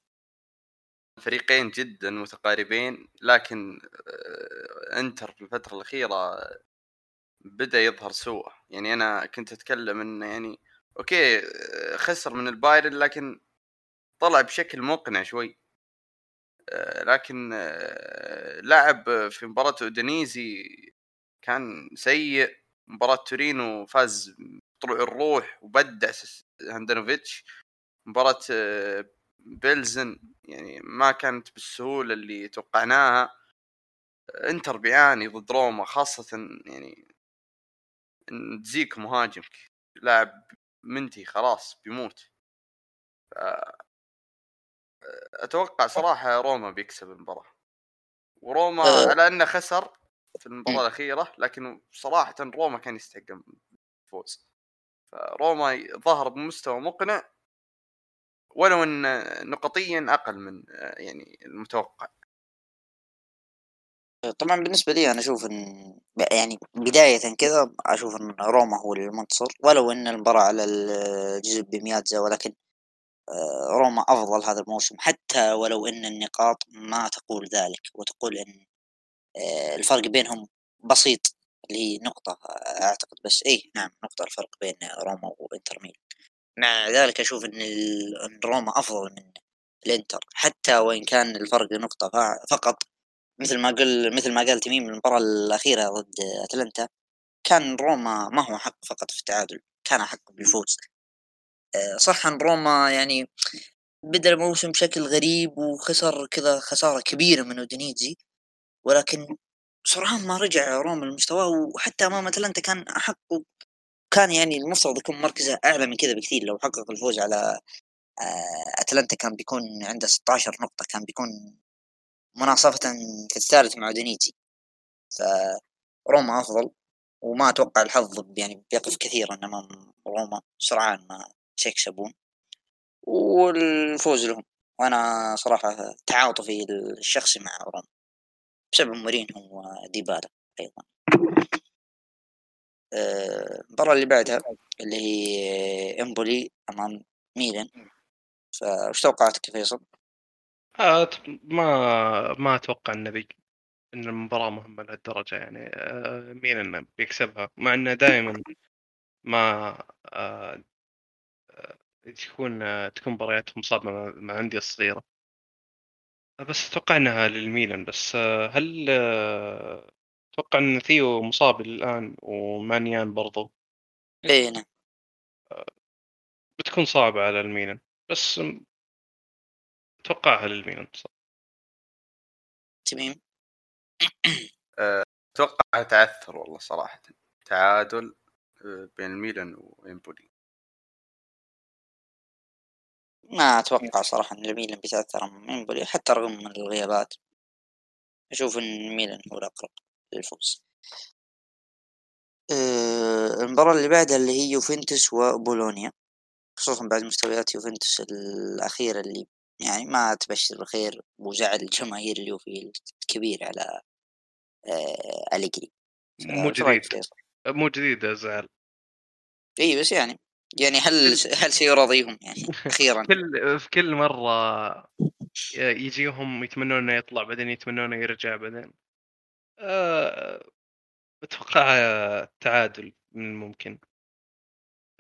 Speaker 3: فريقين جدا متقاربين لكن آه، إنتر في الفترة الأخيرة بدأ يظهر سوء. يعني أنا كنت أتكلم إنه يعني okay خسر من البايرن لكن طلع بشكل مقنع شوي. آه، لكن آه، لعب في مباراة أودينيزي كان سيء. مباراة تورينو فاز طلوع الروح وأبدع هاندانوفيتش. مباراة آه، بيلزن يعني ما كانت بالسهولة اللي توقعناها. انتر بيعاني ضد روما خاصة يعني دزيكو مهاجمك لاعب منتهي خلاص بيموت. أتوقع صراحة روما بيكسب المباراة. وروما أه. على أنه خسر في المباراة الأخيرة لكن صراحة روما كان يستحق الفوز. فروما ظهر بمستوى مقنع. ولو أن نقطيا أقل من يعني المتوقع.
Speaker 1: طبعا بالنسبة لي أنا أشوف إن يعني بداية كذا أشوف إن روما هو المنتصر. ولو إن المباراة على الجزء بمياتزا ولكن آه، روما أفضل هذا الموسم حتى ولو أن النقاط ما تقول ذلك وتقول أن آه، الفرق بينهم بسيط اللي هي نقطة آه، أعتقد بس إيه نعم نقطة الفرق بين روما وإنتر ميل مع ذلك أشوف أن روما أفضل من الإنتر حتى وإن كان الفرق نقطة فقط مثل ما قل مثل ما قال تميم المباراة الأخيرة ضد أتلانتا كان روما ما هو حق فقط في التعادل كان حق بالفوز آه، صح ان روما يعني بدا الموسم بشكل غريب وخسر كذا خسارة كبيرة من أودينيزي ولكن سرعان ما رجع روما لمستواه وحتى أمام أتلانتا كان أحق كان يعني المفترض يكون مركزه أعلى من كذا بكثير لو حقق الفوز على آه، أتلانتا كان بيكون عنده 16 نقطة كان بيكون مناصفة في الثالث مع أودينيزي. فروما أفضل وما أتوقع الحظ يعني بيقف كثيرا أمام روما سرعان ما سيكسبون والفوز لهم. وأنا صراحة تعاطفي الشخصي مع روما بسبب مورينيو وديبالا أيضا. آه، المباراة اللي بعدها اللي هي إمبولي أمام ميلان. فإيش توقعاتك فيصل؟
Speaker 2: آه ما ما أتوقع انه بي... إن المباراة مهمة لهالدرجة يعني. آه ميلان بيكسبها مع إنه دائما ما آه تكون تكون مبارياتهم صعبة مع الأندية الصغيرة بس أتوقع إنها للميلان. بس هل أتوقع إن ثيو مصاب الآن ومانيان برضو؟
Speaker 1: إيه نعم.
Speaker 2: بتكون صعبة على الميلان. بس أتوقعها للميلان
Speaker 1: تميم
Speaker 3: أتوقع تعثر والله صراحة. تعادل بين الميلان وإمبولي.
Speaker 1: ما أتوقع صراحة إن الميلان بيتأثر من إمبولي حتى رغم من الغيابات. أشوف إن ميلان هو الأقرب للفوز. أه المباراة اللي بعدها اللي هي يوفنتوس وبولونيا خصوصا بعد مستويات يوفنتوس الأخيرة اللي يعني ما تبشر الخير وزعل الجماهير اليوفي الكبير على أه أليجري.
Speaker 2: مو جديد. مو جديد زعل.
Speaker 1: اي بس يعني يعني هل هل سيراضيهم يعني أخيرا؟
Speaker 2: كل في كل مرة يجيهم يتمنون إنه يطلع بعدين يتمنون يرجع بعدين أه... أتوقع التعادل من الممكن.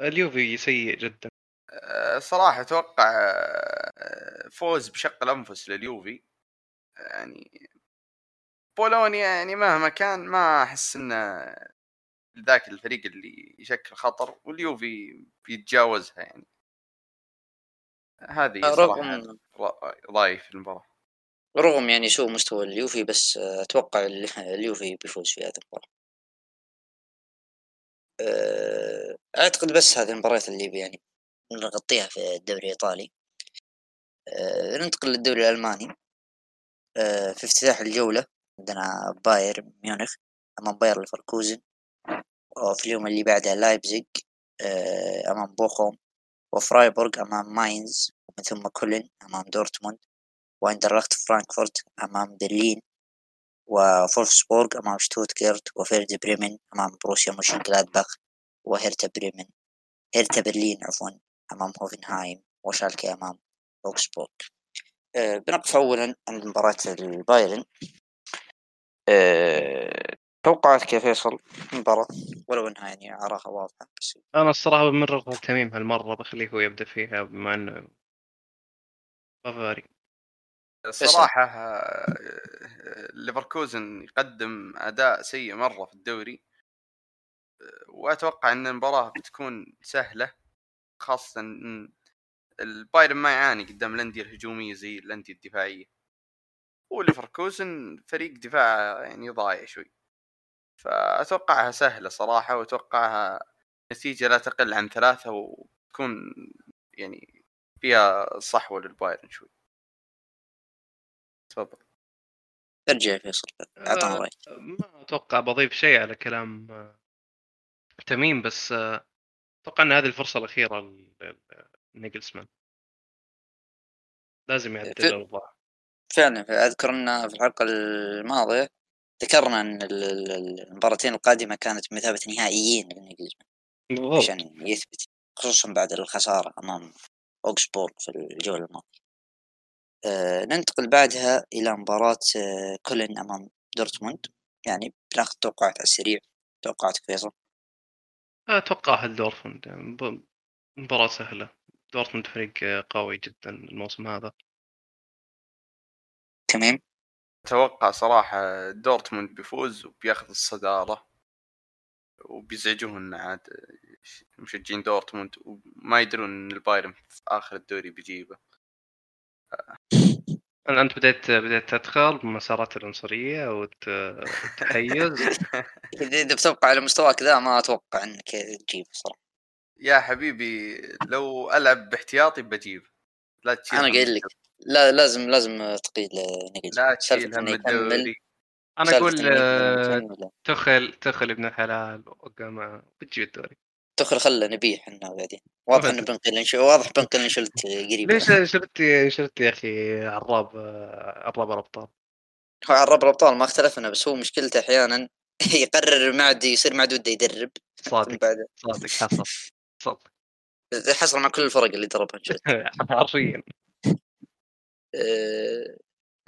Speaker 2: اليوفي سيء جدا.
Speaker 3: أه، صراحة أتوقع أه، فوز بشق الأنفس لليوفي. يعني بولونيا يعني مهما كان ما أحس إنه ذاك الفريق اللي يشكل خطر واليوفي بيتجاوزها يعني. هذه صراحة
Speaker 1: رغم
Speaker 3: رأيي في المباراة.
Speaker 1: رغم يعني سوء مستوى اليوفي بس أتوقع اليوفي بيفوز في هذه المباراة. آه، أعتقد بس هذه المباريات اللي يعني نغطيها في الدوري الإيطالي. آه، ننتقل للدوري الألماني. آه، في افتتاح الجولة عندنا بايرن ميونخ أمام باير ليفركوزن. وفي اليوم اللي بعده لايبزيج أمام بوخوم وفرايبورغ أمام ماينز ومن ثم كولن أمام دورتموند وآينتراخت فرانكفورت أمام برلين وفولفسبورغ أمام شتوتغارت وفيردر بريمن أمام بوروسيا مونشنغلادباخ وهيرتا بريمن هيرتا برلين عفوا أمام هوفنهايم وشالكي أمام أوكسبورغ. أه بنقف أولا عند مباراة البايرن. توقعاتك يا فيصل؟ المباراة ولو إنها يعني أراها واضحة بس
Speaker 2: أنا الصراحة بمرر تميم هالمرة بخليه هو يبدأ فيها بما إنه بافاري
Speaker 3: صراحة ليفركوزن يقدم أداء سيء مرة في الدوري. وأتوقع أن المباراة بتكون سهلة خاصة أن البايرن ما يعاني قدام الأندية الهجومية زي الأندية الدفاعية. وليفركوزن فريق دفاع يعني ضايع شوي. فأتوقعها سهلة صراحة وأتوقعها نتيجة لا تقل عن ثلاثة وتكون يعني فيها صحوة للبايرن شوي. تفضل.
Speaker 1: ارجع فيصل اعطنا
Speaker 2: آه،
Speaker 1: رأيك.
Speaker 2: ما أتوقع بضيف شيء على كلام آه، تميم بس آه، أتوقع إن هذه الفرصة الأخيرة لنيجلسمان. لازم يعدل الأوضاع.
Speaker 1: فعلا أذكر ان في الحلقة الماضية ذكرنا أن المباراتين القادمة كانت بمثابه نهائيين لنيجلسمان عشان يثبت خصوصا بعد الخسارة أمام أوكسبورغ في الجولة الماضية. آه ننتقل بعدها إلى مباراة آه كولن أمام دورتموند. يعني بناخذ توقعات على السريع. توقعاتك فيصل؟
Speaker 2: أتوقع دورتموند. مباراة سهلة. دورتموند فريق قوي جدا الموسم هذا.
Speaker 1: تمام.
Speaker 3: أتوقع صراحة دورتموند بيفوز وبياخذ الصدارة وبيزعجونا عاد مشجعين دورتموند وما يدرون إن البايرن في آخر الدوري بيجيبه.
Speaker 2: أنت بديت بديت تدخل بمسارات العنصرية والتحيز.
Speaker 1: إذا بتبقى على مستواك ذا ما أتوقع إنك تجيب صراحة.
Speaker 3: يا حبيبي لو ألعب باحتياطي بجيب.
Speaker 1: لا تشيل أنا قايل لك. لا لازم لازم تقيل
Speaker 3: نقل لا تشيل هم الدوري
Speaker 2: أنا أقول آه، تخل تخل ابن الحلال وقام بتجيب الدوري.
Speaker 1: تخل خله نبيه إحنا بعدين. واضح إنه بنقل واضح بنقل انشلت قريب.
Speaker 2: ليش شلت شلت يا أخي عراب عراب الأبطال؟
Speaker 1: هو عراب الأبطال ما اختلفنا بس هو مشكلته أحيانا يقرر ما عاد يصير ما عاد وده يدرب.
Speaker 2: صادق صادق حصل صادق.
Speaker 1: حصل مع كل الفرق اللي دربها
Speaker 2: حرفيا.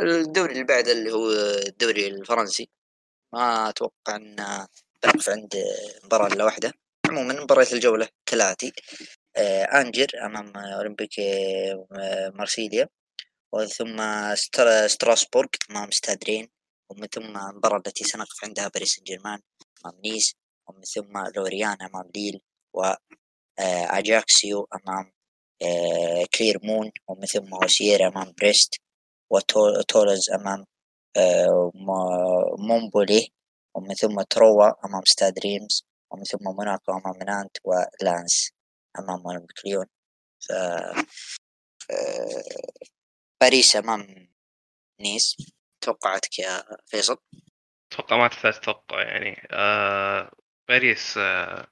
Speaker 1: الدوري اللي بعده اللي هو الدوري الفرنسي. ما أتوقع انه بنقف عند مباراة إلا واحدة. عموما مباريات الجولة كالآتي آه أنجيه أمام أولمبيك آه مارسيليا وثم ستراسبورغ أمام ستاد رين ومن ثم المباراة التي سنقف عندها باريس سان جيرمان أمام نيس ومن ثم لوريان أمام ليل وأجاكسيو آه، أمام آه، كليرمون ومن ثم وأوسير أمام بريست وتولوز أمام آه، مونبلييه ومن ثم تروا أمام ستاد ريمس ومن ثم موناكو أمام نانت ولانس أمام أولمبيك ليون ف باريس أمام نيس. توقعاتك يا فيصل؟
Speaker 2: أتوقع ما تحتاج تتوقع يعني آه باريس آه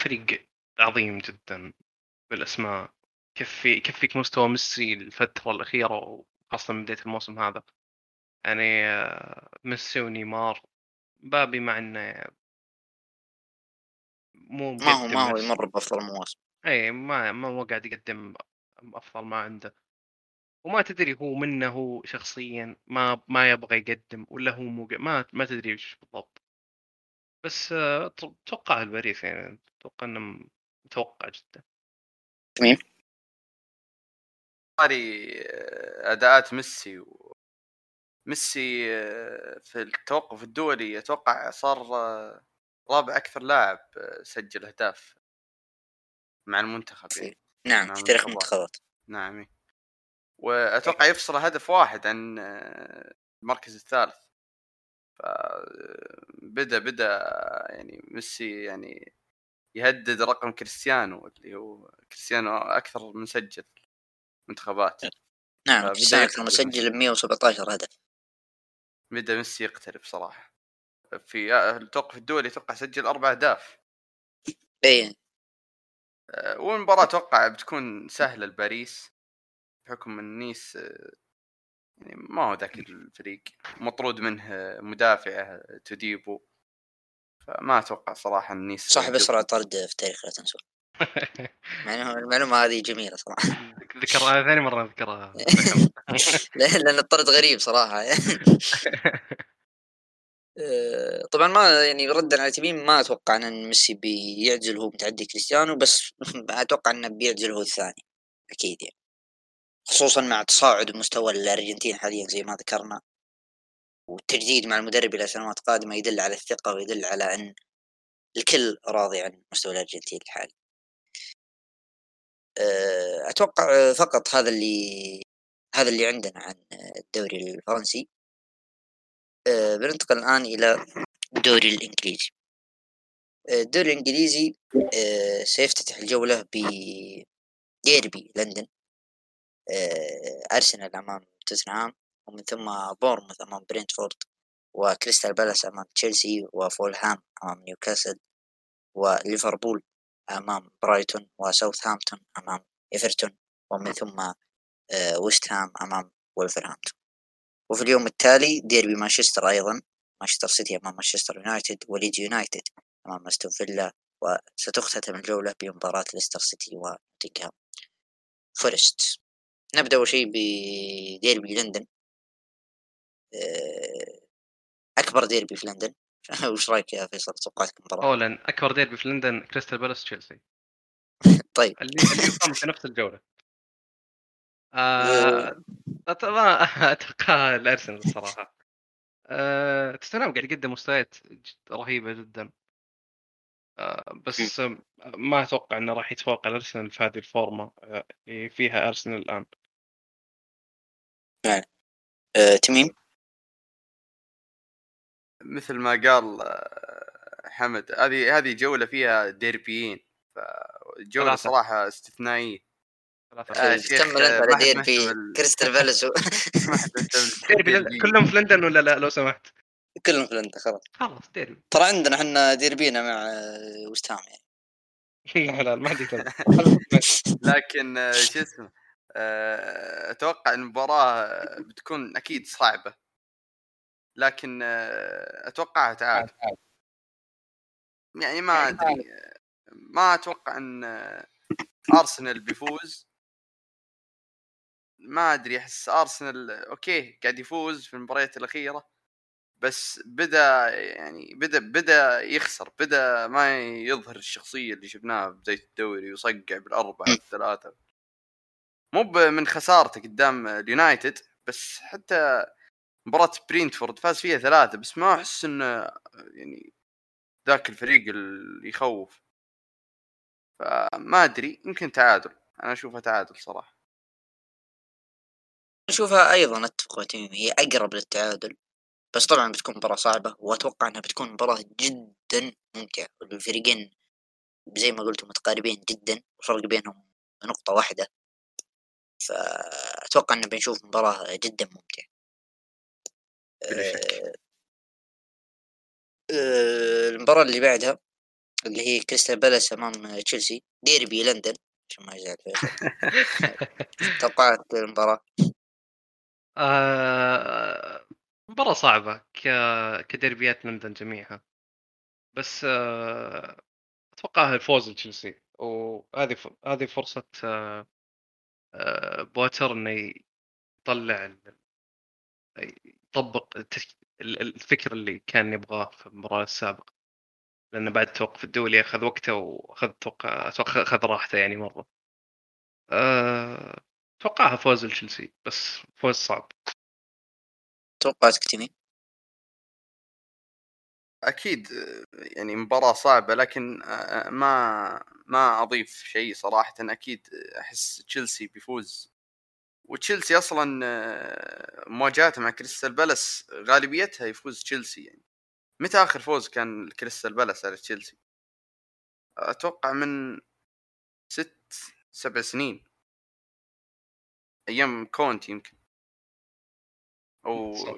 Speaker 2: فريق عظيم جدا بالأسماء. يكفي يكفيك مستوى ميسي الفترة الأخيرة وخاصة من بداية الموسم هذا. يعني آه ميسي ونيمار. بابي مع إنه
Speaker 1: مو ما هو ما هو يمر بأفضل المواسم
Speaker 2: إي ما ما هو قاعد يقدم أفضل ما عنده. وما تدري هو منه هو شخصيا ما ما يبغى يقدم ولا هو مو ما ما تدري إيش بالضبط. بس أتوقع الباريس يعني أتوقع إنه متوقع جدا.
Speaker 1: تمام
Speaker 3: أداءات ميسي ميسي آه، في التوقف الدولي أتوقع صار آه، رابع أكثر لاعب آه، سجل أهداف مع المنتخب يعني.
Speaker 1: نعم في تاريخ. المنتخبات
Speaker 3: نعم. وأتوقع يفصل هدف واحد عن المركز الثالث بدأ بدأ يعني ميسي يعني يهدد رقم كريستيانو اللي هو كريستيانو أكثر من سجل منتخبات
Speaker 1: نعم كريستيانو كان مسجل 117 هدف.
Speaker 3: بدأ ميسي يقترب صراحة. في التوقف الدولي أتوقع سجل أربع أهداف.
Speaker 1: اي
Speaker 3: آه، والمباراة أتوقع بتكون سهلة لباريس بحكم إن نيس آه، يعني ما هو ذاك الفريق. مطرود منه آه، مدافعه توديبو. فما أتوقع صراحة إن نيس
Speaker 1: صاحب أسرع طرد في التاريخ لا تنسوا يعني المعلومه هذه جميلة صراحة.
Speaker 2: ذكرها ثاني مرة أذكرها.
Speaker 1: لأن لأن الطرد غريب صراحة. آه، طبعا ما يعني ردا على تميم ما أتوقع إن ميسي بيعزل هو متعدي كريستيانو بس أتوقع إنه بيعزل هو الثاني أكيد يعني. خصوصا مع تصاعد مستوى الأرجنتين حاليا زي ما ذكرنا والتجديد مع المدرب إلى سنوات قادمة يدل على الثقة ويدل على إن الكل راضي عن مستوى الأرجنتين الحالي. أتوقع فقط هذا اللي هذا اللي عندنا عن الدوري الفرنسي. آه، بننتقل الآن إلى الدوري الإنجليزي. آه، الدوري الإنجليزي آه، سيفتتح الجولة بديربي لندن. آه، أرسنال أمام توتنهام ومن ثم بورنموث أمام برينتفورد وكريستال بالاس أمام تشيلسي وفولهام أمام نيوكاسل وليفربول أمام برايتون وساوثهامبتون أمام إيفرتون ومن ثم آه، ويست هام أمام وولفرهامبتون وفي اليوم التالي ديربي مانشستر أيضا مانشستر سيتي أمام مانشستر يونايتد وليدز يونايتد أمام أستون فيلا وستختتم الجولة بمباراة ليستر سيتي ونوتنغهام فورست. نبدأ أول شيء بديربي لندن. آه، أكبر ديربي في لندن. وش رأيك يا فيصل؟ توقعاتك المباراة؟
Speaker 2: اولا أكبر ديربي في لندن كريستال بالاس تشيلسي.
Speaker 1: طيب.
Speaker 2: اللي اللي يقام في نفس الجولة. آه ما أتوقع الأرسنال الصراحه آه توتنهام قاعد يقدم مستويات رهيبة جدا. آه بس ما أتوقع إنه راح يتفوق الأرسنال في هذه الفورمة. آه، اللي فيها أرسنال الآن.
Speaker 1: آه، تميم؟
Speaker 3: مثل ما قال آه، حمد هذه هذه جولة فيها ديربيين. صراحة استثنائية.
Speaker 2: ثلاثة.
Speaker 3: آه،. شيخ،
Speaker 1: كمل على
Speaker 3: حد
Speaker 1: ديربي؟ كريستال بالاس
Speaker 3: حد
Speaker 2: ديربي
Speaker 3: بالديربي.
Speaker 2: كلهم في لندن ولا لا؟ لو سمحت.
Speaker 1: كلهم في لندن خلاص.
Speaker 2: خلاص ديربي.
Speaker 1: ترى عندنا إحنا ديربينا مع آه، وست هام يعني.
Speaker 2: يا حلال ما عندي كلام.
Speaker 3: لكن آه، شو اسمه آه، أتوقع المباراة آه، بتكون أكيد صعبة. لكن آه، اتوقعها تعادل يعني ما أدري آه، ما أتوقع إن آه، أرسنال بيفوز. ما أدري أحس أرسنال okay قاعد يفوز في المباريات الأخيرة بس بدا يعني بدا بدا يخسر بدا ما يظهر الشخصية اللي شفناها بداية الدوري ويصقع بالأربعة والثلاثة. مو من خسارته قدام اليونايتد بس حتى مباراة برينتفورد فاز فيها ثلاثة بس ما أحس انه يعني ذاك الفريق اللي يخوف. فما أدري يمكن تعادل. أنا أشوفها تعادل صراحة.
Speaker 1: نشوفها أيضا أتفق تميم هي أقرب للتعادل. بس طبعا بتكون مباراة صعبة وأتوقع إنها بتكون مباراة جدا ممتعة. والفريقين زي ما قلتوا متقاربين جدا الفرق بينهم نقطة واحدة. فأتوقع ان بنشوف مباراة جدا ممتعة.
Speaker 3: بلا شك.
Speaker 1: آه، آه، المباراة اللي بعدها اللي هي كريستال بالاس أمام تشيلسي ديربي لندن عشان ما يزعل فيصل توقعات المباراة؟
Speaker 2: آه، مباراة صعبة ك... كديربيات لندن جميعها. بس آه، اتوقعها الفوز لتشيلسي. وهذه ف... هذه فرصة آه، بوتر إنه يطلع ال- ال- الفكر اللي كان يبغاه في المباراة السابقة. لأنه بعد التوقف الدولي أخذ وقته وأخذ أتوقع أتوقع أخذ راحته يعني مرة. أه، أتوقعها فوز لتشيلسي بس فوز صعب.
Speaker 1: توقعاتك تيمي
Speaker 3: أكيد آه، يعني مباراة صعبة لكن آه، ما ما أضيف شيء صراحة. أكيد أحس تشيلسي بيفوز وتشيلسي أصلا آه، مواجهاته مع كريستال بالاس غالبيتها يفوز تشيلسي يعني. متى آخر فوز كان كريستال بالاس على تشيلسي؟ أتوقع من ست سبع سنين. أيام كونتي يمكن. أو
Speaker 2: صح.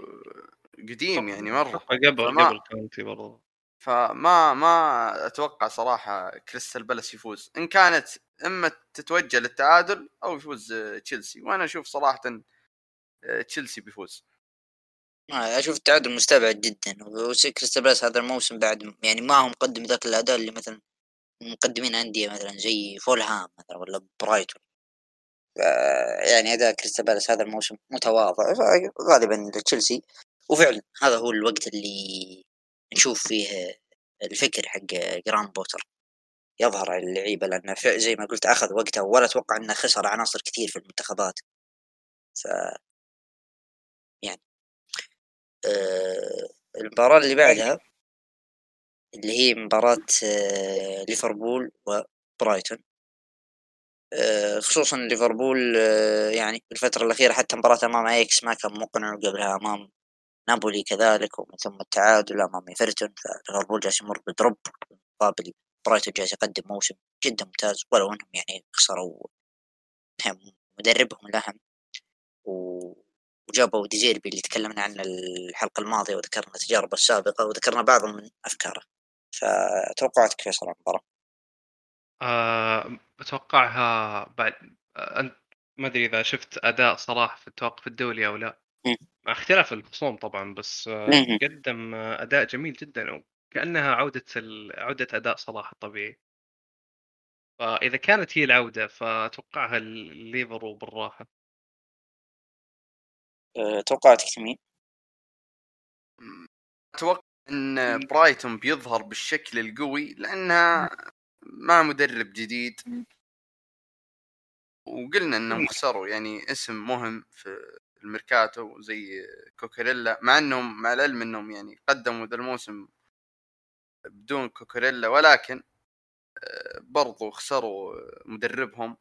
Speaker 3: قديم يعني مرة.
Speaker 2: قبل
Speaker 3: فما-
Speaker 2: قبل كونتي برضو.
Speaker 3: فما ما أتوقع صراحة كريستال بالاس يفوز. إن كانت إما تتوجه للتعادل أو يفوز آه، تشيلسي. وأنا أشوف صراحة آه، تشيلسي بيفوز.
Speaker 1: آه، أشوف التعادل مستبعد جدا. وكريستال بالاس هذا الموسم بعد يعني ما هو مقدم ذاك الأداء اللي مثلا مقدمين أندية مثلا زي فولهام مثلا ولا برايتون. يعني أداء كريستال بالاس هذا الموسم متواضع. غالبا تشيلسي. وفعلا هذا هو الوقت اللي نشوف فيه الفكر حق جراهام بوتر. يظهر على اللعيبة لأنه زي ما قلت أخذ وقته ولا أتوقع إنه خسر عناصر كثير في المنتخبات. ف يعني آه المباراة اللي بعدها اللي هي مباراة آه ليفربول وبرايتون آه خصوصا ليفربول آه يعني في الفترة الأخيرة حتى مباراة أمام أياكس ما كان مقنع وقبلها أمام نابولي كذلك ومن ثم التعادل أمام إيفرتون فليفربول جالس يمر ب drop مقابل برايتون جالس يقدم موسم جدا ممتاز ولو إنهم يعني خسروا هم مدربهم الاهم و- وجابوا ديزيربي اللي تكلمنا عنه الحلقة الماضية وذكرنا تجاربه السابقة وذكرنا بعض من أفكاره فتوقعاتك فيصل عن المباراة
Speaker 2: آه، أتوقعها بعد أنت ما أدري إذا شفت أداء صلاح في التوقف الدولي أو لا. مع اختلاف الخصوم طبعا بس آه،. قدم آه، أداء جميل جدا كأنها عودة ال... عودة أداء صلاح الطبيعي. فإذا كانت هي العودة فأتوقعها الليفر وبالراحة.
Speaker 1: أه، توقعاتك مين؟
Speaker 3: أتوقع إن برايتون بيظهر بالشكل القوي لأنها مع مدرب جديد. وقلنا إنهم خسروا يعني اسم مهم في الميركاتو زي كوكوريلا مع إنهم مع العلم إنهم يعني قدموا ذا الموسم بدون كوكوريلا ولكن آه، برضو خسروا مدربهم.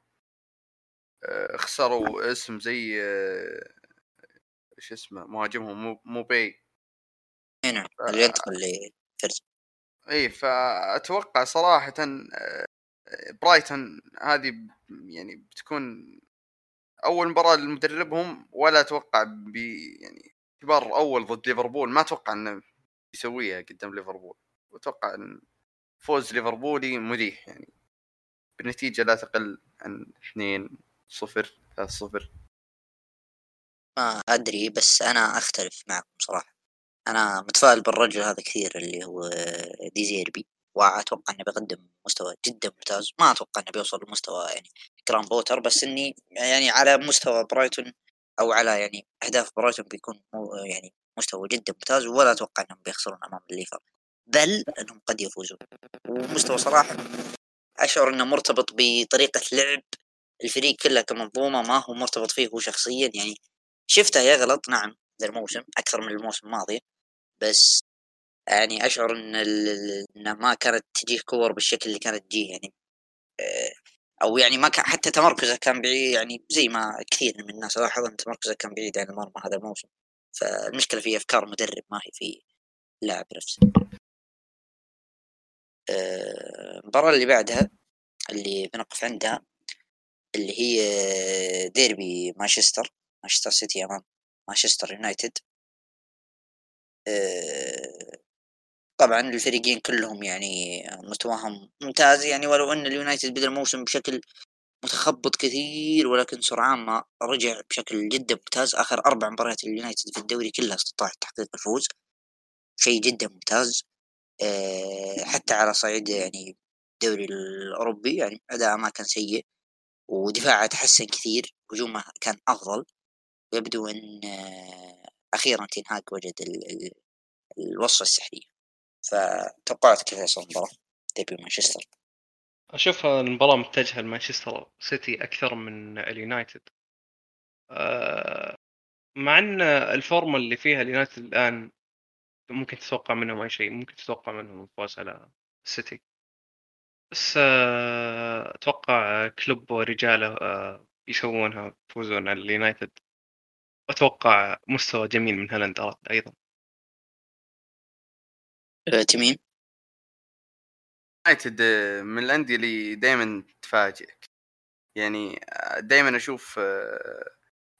Speaker 3: آه، خسروا اسم زي آه، إيش اسمه مهاجمهم مو- موبي
Speaker 1: هنا اللي ينتقل لفرز
Speaker 3: إي فأتوقع صراحة برايتون هذه يعني بتكون أول مباراة لمدربهم ولا أتوقع ب يعني اعتبار أول ضد ليفربول. ما أتوقع إنه بيسويها قدام ليفربول. وأتوقع إن فوز ليفربولي مريح يعني. بنتيجه لا تقل عن 2 0 3 0
Speaker 1: ما أدري بس أنا أختلف معكم صراحة. أنا متفائل بالرجل هذا كثير اللي هو ديزيربي وأتوقع إنه بيقدم مستوى جدا ممتاز. ما أتوقع إنه بيوصل لمستوى يعني جراهام بوتر بس إني يعني على مستوى برايتون أو على يعني أهداف برايتون بيكون يعني مستوى جدا ممتاز. ولا أتوقع إنهم بيخسرون أمام الليفر. بل أنهم قد يفوزون. ومستوى صراحة أشعر إنه مرتبط بطريقة لعب الفريق كله كمنظومة ما هو مرتبط فيه هو شخصيا. يعني شفته يغلط نعم ذا الموسم أكثر من الموسم الماضي. بس يعني أشعر ال- إنه ما كانت تجيه كور بالشكل اللي كانت تجيه. يعني آه، أو يعني ما كان حتى تمركزه كان بعيد. يعني زي ما كثير من الناس لاحظوا إن تمركزه كان بعيد عن المرمى هذا الموسم. فالمشكلة في أفكار مدرب ما هي في اللاعب نفسه. المباراة اللي بعدها اللي بنقف عندها اللي هي ديربي مانشستر مانشستر سيتي أمام مانشستر يونايتد. طبعا الفريقين كلهم يعني مستواهم ممتاز يعني ولو أن اليونايتد بدأ الموسم بشكل متخبط كثير ولكن سرعان ما رجع بشكل جدا ممتاز. آخر أربع مباريات اليونايتد في الدوري كلها استطاع تحقيق الفوز. شيء جدا ممتاز. حتى على صعيد يعني الدوري الأوروبي يعني اداء ما كان سيء ودفاعه تحسن كثير هجومه كان أفضل. ويبدو إن آه، أخيرا تنهاج وجد ال- ال- الوصفه السحريه فتوقعت كيف يصل المباراة؟ ديبي مانشستر.
Speaker 2: أشوف المباراة متجهة لمانشستر سيتي أكثر من اليونايتد. آه، مع إن الفورمة اللي فيها اليونايتد الآن ممكن تتوقع منهم أي شيء ممكن تتوقع منهم الفوز على السيتي. بس آه، أتوقع كلوب ورجاله آه، يسوونها يفوزون على اليونايتد. واتوقع مستوى جميل من هالاند أيضا.
Speaker 1: آه، تميم؟
Speaker 3: يونايتد من الأندية اللي دائما تفاجئك. يعني دائما أشوف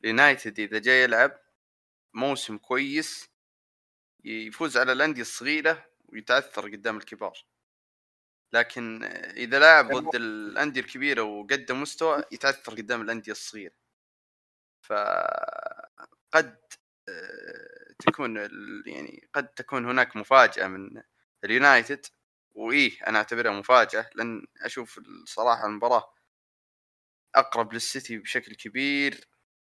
Speaker 3: اليونايتد إذا جاي يلعب موسم كويس يفوز على الأندية الصغيرة ويتعثر قدام الكبار. لكن إذا لاعب ضد الأندية الكبيرة وقدم مستوى يتعثر قدام الأندية الصغيرة. فقد آه، تكون يعني قد تكون هناك مفاجأة من اليونايتد. وإيه أنا أعتبرها مفاجأة لأن أشوف الصراحه المباراة أقرب للسيتي بشكل كبير.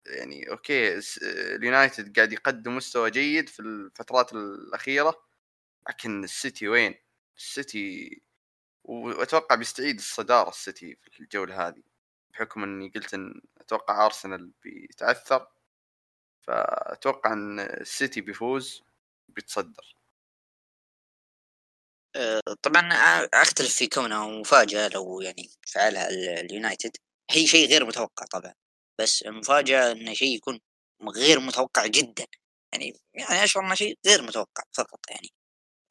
Speaker 3: يعني okay اليونايتد قاعد يقدم مستوى جيد في الفترات الأخيرة لكن السيتي وين؟ السيتي وأتوقع بيستعيد الصدارة السيتي في الجولة هذه بحكم إني قلت إن أتوقع أرسنال بيتعثر فأتوقع إن السيتي بيفوز بيتصدر.
Speaker 1: آه، طبعا أختلف في كونها مفاجأة لو يعني فعلها اليونايتد. هي شيء غير متوقع طبعا. بس المفاجاه انه شيء يكون غير متوقع جدا. يعني يعني أشعر إنه شيء غير متوقع فقط يعني.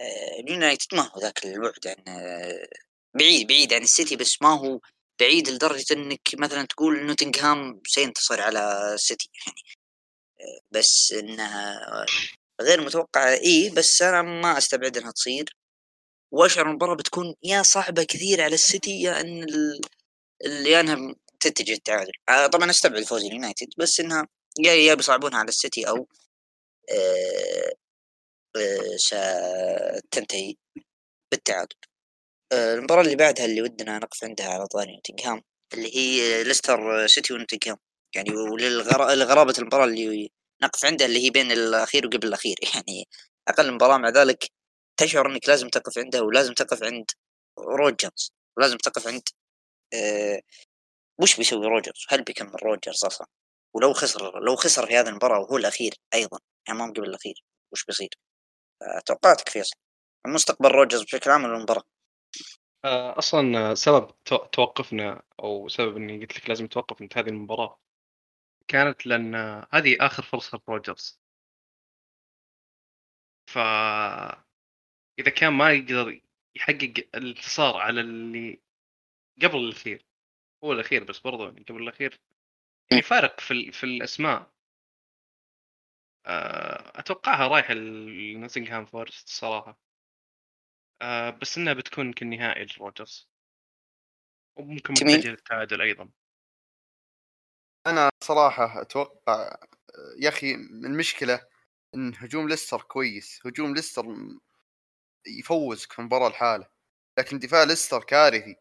Speaker 1: آه، اليونايتد ما هو ذاك البعد عن آه، بعيد بعيد عن السيتي بس ما هو بعيد لدرجة إنك مثلا تقول نوتنغهام سينتصر على السيتي يعني. آه، بس إنها غير متوقعة إي بس أنا ما أستبعد إنها تصير. وأشعر المباراة بتكون يا صعبة كثير على السيتي يا إن ال... يا انها تتجه التعادل. طبعا أستبعد فوز اليونايتد بس إنها يا يا بيصعبونها على السيتي أو آه ستنتهي بالتعادل. آه، المباراة اللي بعدها اللي ودنا نقف عندها على طاري نوتنغهام اللي هي ليستر سيتي ونوتنغهام. يعني ولغرابة المباراة اللي نقف عندها اللي هي بين الأخير وقبل الأخير. يعني أقل مباراة مع ذلك تشعر أنك لازم تقف عندها ولازم تقف عند روجرز ولازم تقف عند وش بيسوي روجرز؟ هل بيكمل روجرز أصلا؟ ولو خسر لو خسر في هذه المباراة وهو الأخير أيضا يعني ما قبل الأخير وش بيصير؟ توقعاتك فيصل مستقبل روجرز بشكل عام المباراة
Speaker 2: آه، أصلا سبب توقفنا أو سبب إني قلت لك لازم توقف أنت هذه المباراة كانت لأن هذه آخر فرصة لروجرز ف إذا كان ما يقدر يحقق الانتصار على اللي قبل الأخير هو الأخير بس برضه يعني قبل الأخير. يعني فارق في في الأسماء. آه، أتوقعها رايحة لنوتنغهام فورست الصراحه آه، بس إنها بتكون كالنهائي لروجرز وممكن متجه للتعادل أيضا.
Speaker 3: أنا صراحة أتوقع يا أخي المشكلة إن هجوم ليستر كويس. هجوم ليستر يفوزك في المباراه الحالة لكن دفاع ليستر كارثي.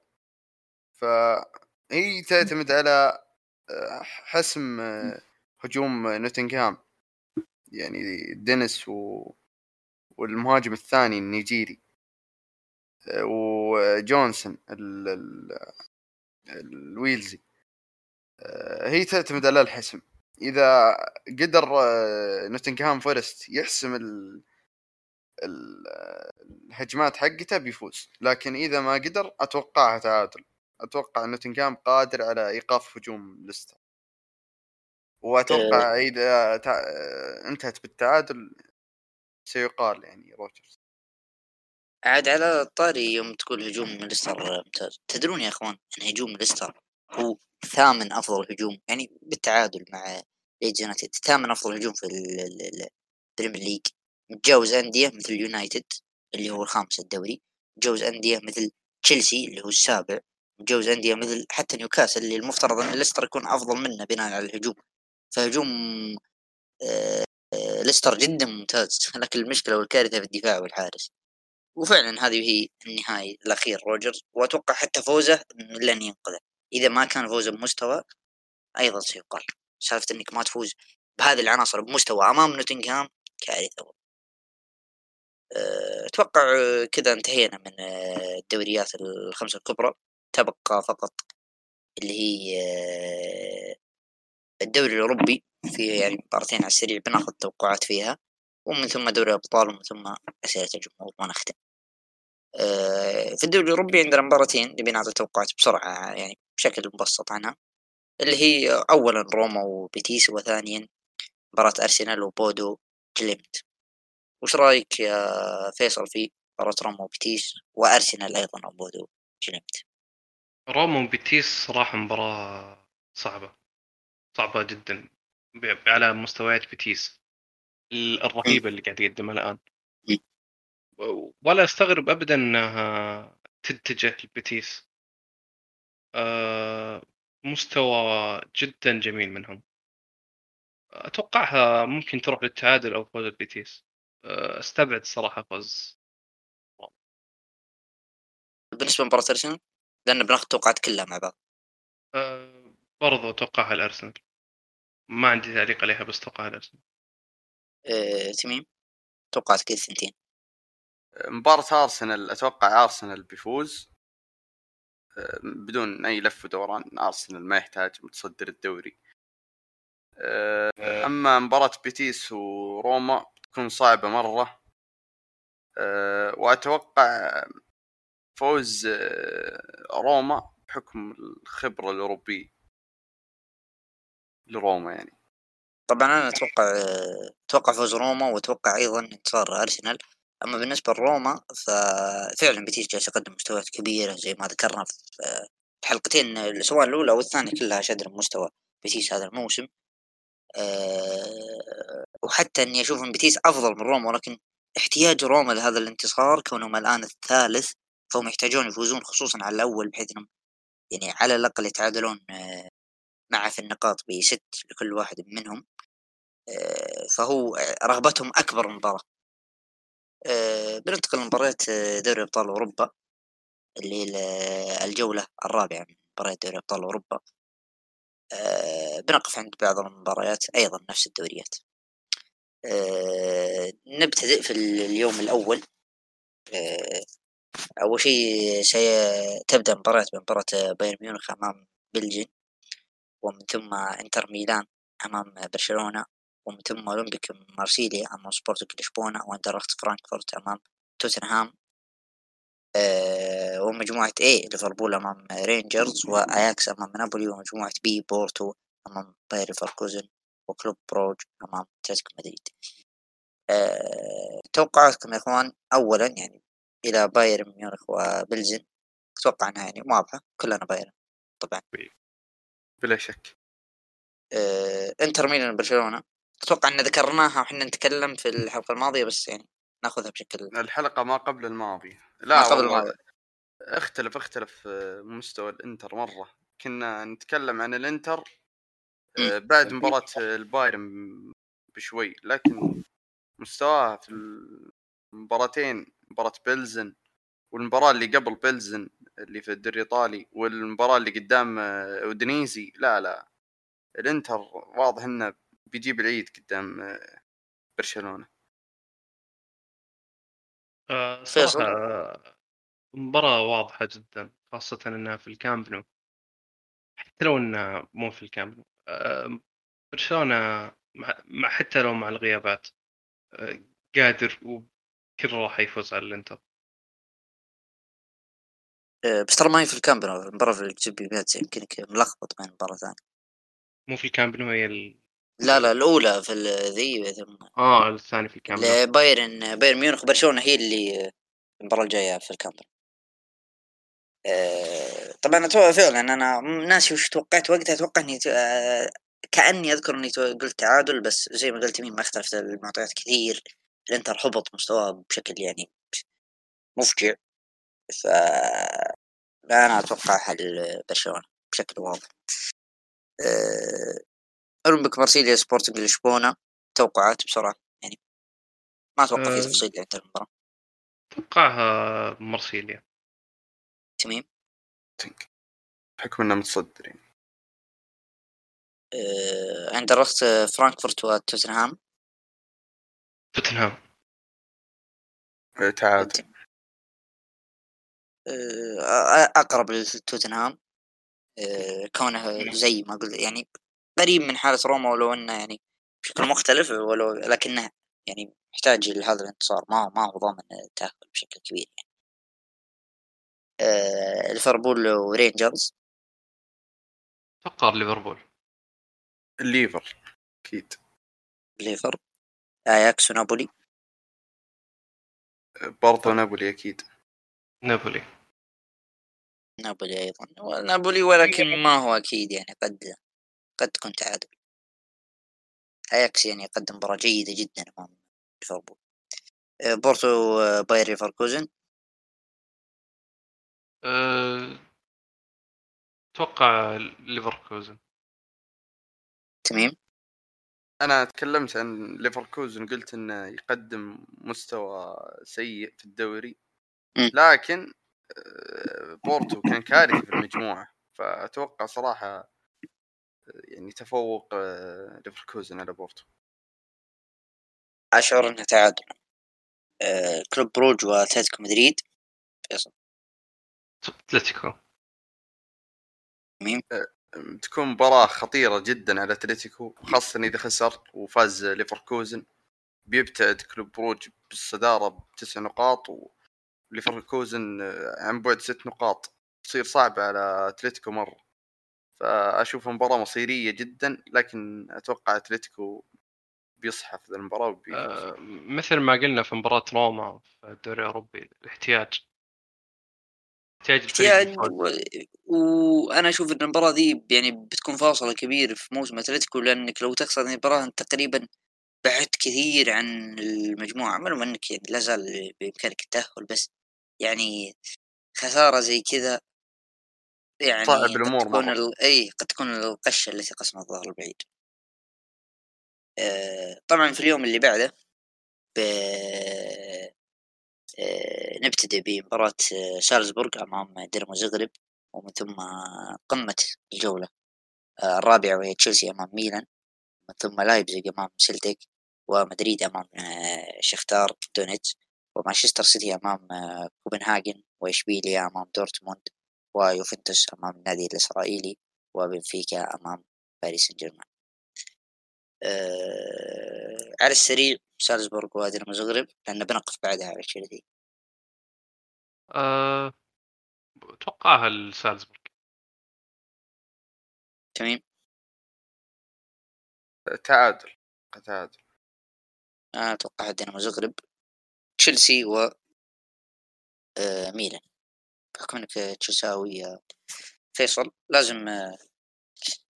Speaker 3: فهي تعتمد على آه، حسم هجوم نوتنغهام. يعني دينيس و... والمهاجم الثاني النيجيري. وجونسون ال... ال... الويلزي. آه، هي تعتمد على الحسم. إذا قدر آه، نوتنغهام فورست يحسم ال... الهجمات حقته بيفوز. لكن إذا ما قدر أتوقعها تعادل. أتوقع نوتنغهام قادر على إيقاف هجوم ليستر. وأتوقع آه. اذا تع... انتهت بالتعادل سيقال يعني روجرز.
Speaker 1: عاد على الطاري يوم تقول هجوم ليستر ممتاز تدرون يا أخوان إن هجوم ليستر هو ثامن أفضل هجوم يعني بالتعادل مع ليدز يونايتد. ثامن أفضل هجوم في البريمير ليج متجاوز أندية مثل يونايتد اللي هو الخامس الدوري. متجاوز أندية مثل تشيلسي اللي هو السابع. متجاوز أندية مثل حتى نيوكاسل اللي المفترض إن ليستر يكون أفضل منه بناء على الهجوم. فهجوم آه، آه، ليستر جدا ممتاز. لكن المشكلة والكارثة في الدفاع والحارس. وفعلا هذه هي النهاية الأخير روجرز. وأتوقع حتى فوزه لن ينقذه. إذا ما كان فوزه بمستوى أيضا سيقال. سالفة إنك ما تفوز بهذه العناصر بمستوى أمام نوتنغهام كارثة آه، أتوقع كذا انتهينا من الدوريات الخمسة الكبرى. تبقى فقط اللي هي الدوري الأوروبي في يعني مباراتين على السريع بناخذ توقعات فيها ومن ثم دوري الأبطال ومن ثم أسئلة الجمهور ونختم آه، في الدوري الأوروبي عندنا مباراتين نبي نعطي توقعات بسرعة يعني بشكل مبسط عنها اللي هي أولا روما وبيتيس وثانيا مباراة أرسنال وبودو جليمت وش رأيك يا فيصل في مباراة روما وبيتيس وأرسنال أيضا وبودو جليمت
Speaker 2: روما وبيتيس صراحة مباراة صعبة صعبة جدا على مستويات بيتيس الرهيبة اللي قاعد يقدمها الآن. ولا أستغرب ابدا إنها تتجه لبيتيس. آه، مستوى جدا جميل منهم. أتوقعها ممكن تروح للتعادل أو فوز البيتيس آه، أستبعد الصراحه فوز.
Speaker 1: بالنسبة لمباراة أرسنال؟ لأن بناخذ توقعات كلها مع بعض.
Speaker 2: آه، برضو اتوقعها الأرسنال. ما عندي تعليق عليها بس اتوقعها الأرسنال.
Speaker 1: آه، تميم؟ توقعات كذا ثنتين
Speaker 3: مباراة أرسنال أتوقع أرسنال بيفوز. آه، بدون أي لف ودوران أرسنال ما يحتاج متصدر الدوري. آه، أما مباراة بيتيس وروما تكون صعبة مرة. آه، وأتوقع فوز آه، روما بحكم الخبرة الأوروبية. لروما يعني.
Speaker 1: طبعا أنا أتوقع آه، أتوقع فوز روما وأتوقع أيضا انتصار أرسنال. أما بالنسبة لروما ففعلا بيتيس جالس يقدم مستويات كبيرة زي ما ذكرنا في الحلقتين آه، سواء الأولى أو الثانية كلها شدر مستوى بيتيس هذا الموسم. آه، وحتى إني أشوف إن بيتيس أفضل من روما ولكن احتياج روما لهذا الانتصار كونهم الآن الثالث فهم يحتاجون يفوزون خصوصا على الأول بحيث إنهم يعني على الأقل يتعادلون آه، معه في النقاط بست لكل واحد منهم آه، فهو رغبتهم أكبر مباراة آه، بننتقل لمباريات آه، دوري أبطال أوروبا اللي الجولة الرابعة من مباريات دوري أبطال أوروبا. آه، بنقف عند بعض المباريات أيضا نفس الدوريات. آه، نبتدئ في اليوم الأول. آه، أول شيء ستبدأ مباراة بمباراة بايرن ميونخ أمام بلزن ومن ثم إنتر ميلان أمام برشلونة ومن ثم أولمبيك مارسيليا أمام سبورتنج لشبونة وآينتراخت فرانكفورت أمام توتنهام. آه، ومجموعة A ليفربول أمام رينجرز وأياكس أمام نابولي ومجموعة B بورتو أمام باير ليفركوزن وكلوب بروج أمام أتلتيكو مدريد. آه، توقعاتكم يا إخوان أولا يعني إلى بايرن ميونخ وبلزن أتوقع أنها يعني واضحة كلنا بايرن طبعا.
Speaker 3: بلا شك.
Speaker 1: آه، إنتر ميلان برشلونة أتوقع أن ذكرناها وحنا نتكلم في الحلقة الماضية بس يعني نأخذها بشكل
Speaker 3: الحلقة ما قبل الماضي.
Speaker 1: ما
Speaker 3: لا
Speaker 1: قبل
Speaker 3: والله.
Speaker 1: الماضي.
Speaker 3: اختلف اختلف آه، مستوى الإنتر مرة. كنا نتكلم عن الإنتر آه، بعد مباراة البايرن بشوي لكن مستواه في المباراتين مباراة بيلزن والمباراة اللي قبل بيلزن اللي في الدوري الإيطالي والمباراة اللي قدام آه، أودينيزي. لا لا. الإنتر واضح إنه بيجيب العيد قدام آه، برشلونة.
Speaker 2: آه،
Speaker 1: فيصل؟
Speaker 2: صراحة آه، مباراة واضحة جدا خاصة إنها في الكامب نو. حتى لو إنها مو في الكامب نو. برشلونة مع حتى لو مع الغيابات آه، قادر وكل راح يفوز على الإنتر؟
Speaker 1: آه، بس ترى ما هي في الكامب نو المباراة في الجوزيبي مياتزا يمكنك ملخبط بين المباراة ثانية
Speaker 2: مو في الكامب نو هي ال...
Speaker 1: لا لا الأولى في ذي ثم
Speaker 2: آه الثاني في الكامب نو.
Speaker 1: بايرن بايرن ميونخ وبرشلونة هي اللي المباراة الجاية في الكامب نو. آه، طبعا أتوقع فعلا أنا ناسي وش توقعت وقتها أتوقع إني ت- آه، كأني أذكر إني تو- قلت تعادل بس زي ما قلت مين ما اختلفت المعطيات كثير. الإنتر هبط مستواه بشكل يعني مفجع. ف أنا أتوقع حل برشلونة بشكل واضح. آه، أولمبيك مارسيليا سبورتنج لشبونة توقعات بسرعة يعني ما أتوقع في
Speaker 2: آه.
Speaker 1: تفصيل عند المباراة.
Speaker 2: اتوقعها مرسيليا
Speaker 1: تميم
Speaker 3: بحكم انه متصدر يعني.
Speaker 1: آه، عند رخص فرانكفورت وتوتنهام؟
Speaker 2: توتنهام.
Speaker 3: تعادل
Speaker 1: آه، أقرب لتوتنهام. آه، كونه زي ما قلت يعني قريب من حالة روما ولو إنه يعني بشكل مختلف ولو لكنه يعني يحتاج لهذا الانتصار. ما هو ما هو ضامن التأهل بشكل كبير يعني. آه ليفربول ورينجرز.
Speaker 2: أتوقع ليفربول.
Speaker 3: الليفر أكيد.
Speaker 1: ليفر. اياكس ونابولي
Speaker 3: برضو نابولي أكيد.
Speaker 2: نابولي.
Speaker 1: نابولي أيضا. نابولي ولكن ما هو أكيد يعني قد قد تكون تعادل آياكس يعني يقدم مباراة جيدة جدا أمام ليفربول. آه، بورتو آه، باير ليفركوزن.
Speaker 2: أه، أتوقع ليفركوزن.
Speaker 1: تميم
Speaker 3: أنا تكلمت عن ليفركوزن قلت إنه يقدم مستوى سيء في الدوري
Speaker 1: م.
Speaker 3: لكن آه، بورتو كان كارثي في المجموعة. فأتوقع صراحة آه، يعني تفوق آه، ليفركوزن على بورتو.
Speaker 1: اشعر انه تعادل. كلوب بروج وأتلتيكو مدريد. فيصل.
Speaker 2: أتلتيكو.
Speaker 3: تكون مباراة خطيرة جدا على أتلتيكو خاصة إذا خسر وفاز ليفركوزن. بيبتعد كلوب بروج بالصدارة بتسع نقاط وليفركوزن آه، عن بعد ست نقاط. تصير صعبة على أتلتيكو مرة. فاشوف مباراة مصيرية جدا لكن أتوقع أتلتيكو بيصحى في ذا المباراة وبيفوز.
Speaker 2: أه، مثل ما قلنا في مباراة روما في الدوري الأوروبي الاحتياج. احتياج
Speaker 1: يعني. وأنا أشوف إن المباراة دي يعني بتكون فاصلة كبير في موسم أتلتيكو لأنك لو تخسر المباراة أنت تقريبا بعدت كثير عن المجموعة معلوم انك يعني لا زال بإمكانك التأهل بس يعني خسارة زي كذا يعني
Speaker 3: صعب
Speaker 1: قد
Speaker 3: الأمور
Speaker 1: تكون. ال... إي قد تكون القشة التي قسمت الظهر البعيد آه طبعا في اليوم اللي بعده ب... آه، نبتدئ بمباراة آه، سالزبورغ أمام دينامو زغرب ومن ثم قمة الجولة آه، الرابعة وهي تشيلسي أمام ميلان من ثم لايبزيج أمام سيلتيك ومدريد أمام شختار دونيتس ومانشستر سيتي أمام كوبنهاجن وإشبيليا أمام دورتموند ويوفنتوس أمام النادي الإسرائيلي وبنفيكا أمام باريس سان جيرمان. آه، على السريع سالزبورغ ودينامو زغرب لأن بنقف بعدها على تشيلسي
Speaker 2: أه، اتوقعها لسالزبورغ
Speaker 1: تمام.
Speaker 3: تعادل تعادل.
Speaker 1: أنا أتوقع دينامو زغرب تشيلسي و آه، ميلان. بحكم إنك تشيلساوي يا فيصل لازم آه،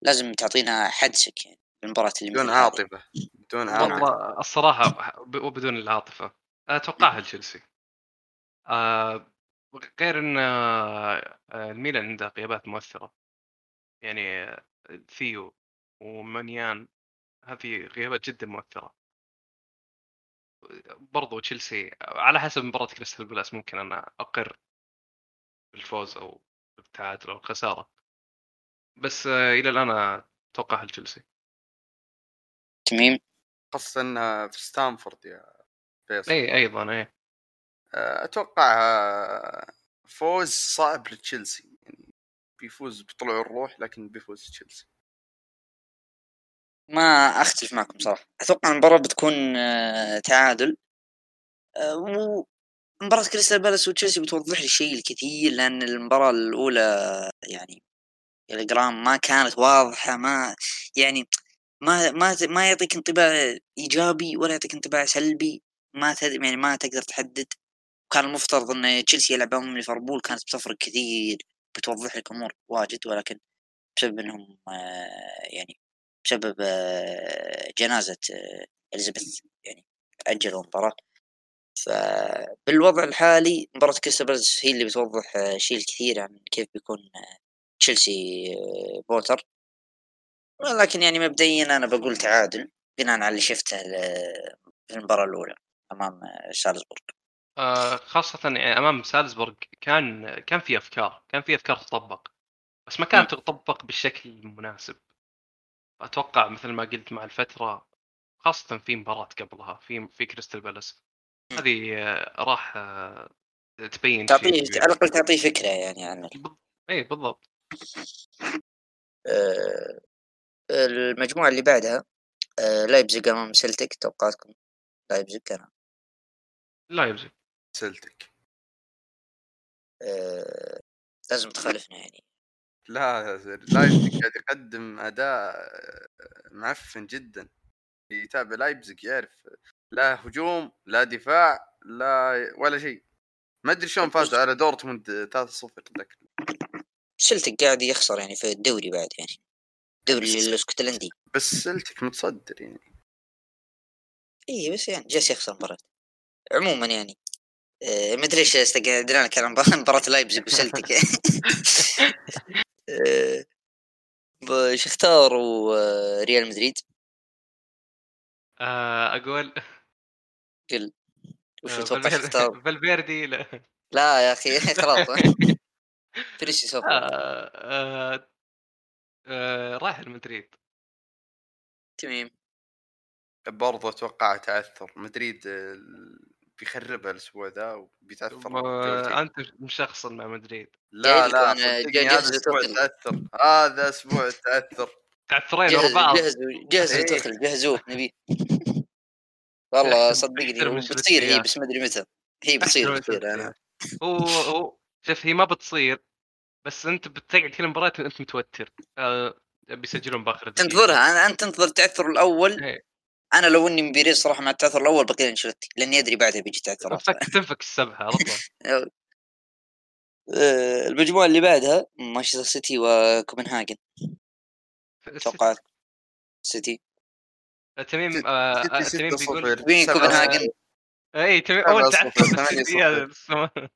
Speaker 1: لازم تعطينا حدسك يعني. بالمباراة اللي
Speaker 3: بدون. عاطفة. بدون عاطفة.
Speaker 2: والله الصراحة ب- وبدون العاطفة. أتوقعها لتشيلسي. أه، غير إن آه، آه، الميلان عنده غيابات مؤثرة. يعني آه، ثيو ومانيان هذه غيابات جدا مؤثرة. برضو تشيلسي على حسب مباراة كريستال بالاس ممكن أنا أقر بالفوز أو بالتعادل أو الخسارة. بس آه، إلى الآن أتوقعها لتشيلسي.
Speaker 1: تميم
Speaker 3: خاصة إنه في ستامفورد يا فيصل.
Speaker 2: اي أيضا اي
Speaker 3: أتوقع آه، فوز صعب لتشيلسي. يعني بيفوز بطلوع الروح لكن بيفوز تشيلسي.
Speaker 1: ما أختلف معكم صراحة. أتوقع المباراة بتكون آه، تعادل. آه، ومباراة كريستال بالاس وتشيلسي بتوضح لي شيء الكثير لأن المباراة الأولى يعني الجرام ما كانت واضحة ما يعني ما ما ما يعطيك انطباع إيجابي ولا يعطيك انطباع سلبي ما. يعني ما تقدر تحدد كان المفترض إن تشيلسي يلعب أمام ليفربول كانت بتفرق كثير بتوضح لك امور واجد ولكن بسبب إنهم آه، يعني بسبب آه، جنازة آه، إليزابيث يعني اجلوا المباراة فبالوضع الحالي مباراة كريستال هي اللي بتوضح شيء الكثير عن كيف بيكون تشيلسي بوتر ولكن يعني مبدئيا أنا بقول تعادل بناء على اللي شفته في المباراة الأولى أمام آه، سالزبورغ.
Speaker 2: آه، خاصة يعني أمام سالزبورغ كان كان في أفكار كان في أفكار تطبق بس ما كانت تطبق بالشكل المناسب. أتوقع مثل ما قلت مع الفترة خاصة في مباراة قبلها في في كريستال بالاس.
Speaker 1: مم.
Speaker 2: هذه آه، راح آه، تبين
Speaker 1: تعطيه. على الأقل تعطيه فكرة يعني عن
Speaker 2: بال- اي بالضبط.
Speaker 1: آه، المجموعة اللي بعدها آه، لايبزيج أمام سلتك توقعاتكم لايبزيج أنا
Speaker 2: لايبزيج
Speaker 3: سلتك
Speaker 1: آه، لازم تخالفنا يعني.
Speaker 3: لا لايبزيج قاعد يقدم أداء معفن جدا. يتابع لايبزيج يعرف لا هجوم لا دفاع لا ولا شيء. ما أدري شلون فازوا على دورتموند 3-0 ذاك
Speaker 1: سلتك قاعد يخسر يعني في الدوري بعد يعني. الدوري الاسكتلندي
Speaker 3: بس سلتك متصدر يعني.
Speaker 1: اي بس يعني جالس يخسر مباراة. عموما يعني آه، ما أدري ليش استقعدنا كلام مباراة لايبزيج وسلتك آه، شختار وريال مدريد؟
Speaker 2: آه، أقول.
Speaker 1: قل. وش
Speaker 2: آه،
Speaker 1: تتوقع
Speaker 2: فالفيردي-
Speaker 1: شختار
Speaker 2: فالفيردي لا.
Speaker 1: لا يا أخي خلاص. فريسي سوف
Speaker 2: آه، رايح المدريد
Speaker 1: تمام.
Speaker 3: برضه أتوقع تعثر مدريد بيخربها الأسبوع ذا بالدوري.
Speaker 2: انت مشخصن مع مدريد.
Speaker 3: لا
Speaker 1: لكم
Speaker 3: لا هذا
Speaker 1: أسبوع.
Speaker 3: تعثر هذا أسبوع تعثر
Speaker 2: تعثرين ورا بعض
Speaker 1: جهزوا جهزوا
Speaker 3: إيه.
Speaker 1: جهزوه نبي. والله
Speaker 2: احترم-
Speaker 1: صدقني بتصير هي. بس ما أدري متى. هي بتصير بتصير أنا.
Speaker 2: هو هو شوف هي ما بتصير. بس أنت بتقعد كل مباراه أنت متوتر. آه، بيسجلون بآخر دقيقة.
Speaker 1: تنتظرها أنا أنت تنتظر التعثر الأول.
Speaker 2: إيه.
Speaker 1: أنا لو إني مبيريز صراحة مع التعثر الأول بقيت انشلتي لأني أدري بعدها بيجي تعثرات
Speaker 2: تنفك السبحه على طول.
Speaker 1: آه، المجموعة اللي بعدها مانشستر سيتي وكوبنهاجن. توقعات سيتي.
Speaker 2: تميم آه،
Speaker 3: ستة
Speaker 2: آه، تميم بيقول
Speaker 1: كوبنهاجن.
Speaker 2: اي تميم أول
Speaker 3: صفر،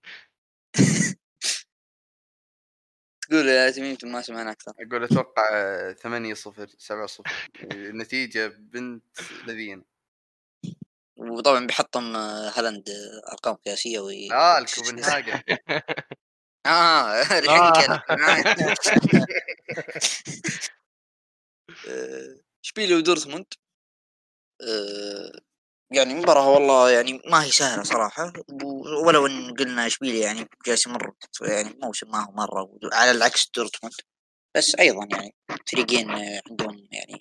Speaker 1: يا تميم ما سمعنا أكثر.
Speaker 3: أقول أتوقع 8 0 7 0 نتيجه بنت لذين.
Speaker 1: وطبعا بيحطم آه، هالاند آه، أرقام قياسية وي...
Speaker 3: آه الكوبنهاجن.
Speaker 1: آه آه، اشبيليا ودورتموند؟ يعني مباراة والله يعني ما هي سهلة صراحة ولو إن قلنا اشبيليا يعني جالس يمر يعني موسم ما هو مرة على العكس دورتموند. بس أيضا يعني فريقين عندهم يعني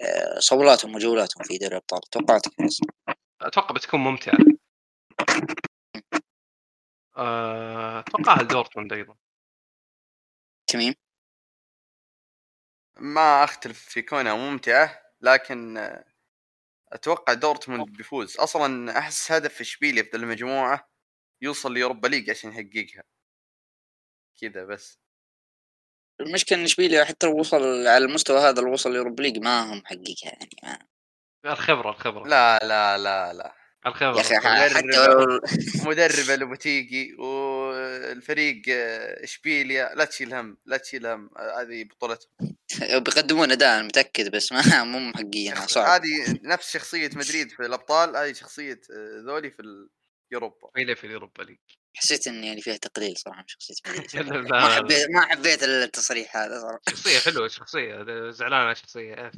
Speaker 1: آه، صولاتهم وجولاتهم في دوري الأبطال. حسن؟
Speaker 2: أتوقع بتكون ممتعة. آه، اتوقعها لدورتموند أيضا.
Speaker 1: تميم؟
Speaker 3: ما أختلف في كونها ممتعة لكن أتوقع دورتموند بيفوز. أصلا أحس هدف إشبيليا في المجموعة يوصل ل Europa League عشان يحققها. كذا بس.
Speaker 1: المشكلة إن إشبيليا حتى لو وصل على المستوى هذا لو وصل ل Europa League ما هم محققها يعني ما
Speaker 2: الخبرة الخبرة.
Speaker 3: لا لا لا لا.
Speaker 2: الخبره
Speaker 1: يا
Speaker 2: أخي.
Speaker 1: حتى لو
Speaker 3: مدرب اللي بتيجي والفريق آه، إشبيليا لا تشيل هم لا تشيل هم آه، هذه بطولتهم
Speaker 1: بيقدمون أداء متأكد بس ما مو محققينها صعب
Speaker 3: هذه نفس شخصية مدريد في الأبطال هذه شخصية آه، ذولي في يوروبا
Speaker 2: إلى في اليوروبا ليج
Speaker 1: حسيت ان يعني فيها تقليل صراحة من شخصية مدريد. ما. حبيت ما حبيت التصريح هذا صراحة
Speaker 2: شخصية حلوة شخصية زعلان على شخصية.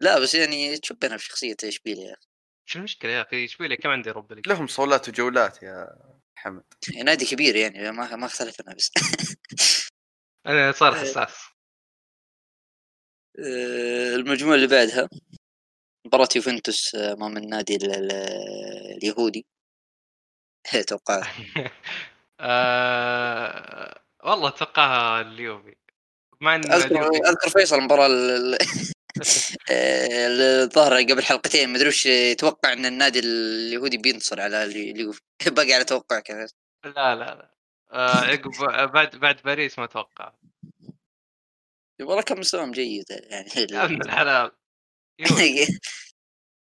Speaker 1: لا بس يعني تشبهنا في شخصية إشبيليا
Speaker 2: شو المشكلة يا أخي؟ اشبيليا كم عندي ليج
Speaker 3: لهم صولات وجولات يا حمد.
Speaker 1: نادي كبير يعني ما ما اختلفنا بس.
Speaker 2: أنا صار حساس.
Speaker 1: آه، المجموعة اللي بعدها مباراة يوفنتوس امام النادي ال- ال- اليهودي.
Speaker 2: آه... والله اتوقعها اليوفي. مع ان
Speaker 1: اذكر أذكر فيصل المباراه ال- ال- آه، الظاهر قبل حلقتين ما أدري وش يتوقع إن النادي اليهودي بينتصر على الي- اليوفي باقي على توقعك يا فيصل.
Speaker 2: لا لا لا. آه، عقب بعد بعد باريس ما أتوقع.
Speaker 1: والله كان مستواهم جيد يعني.
Speaker 2: يا ابن الحلال.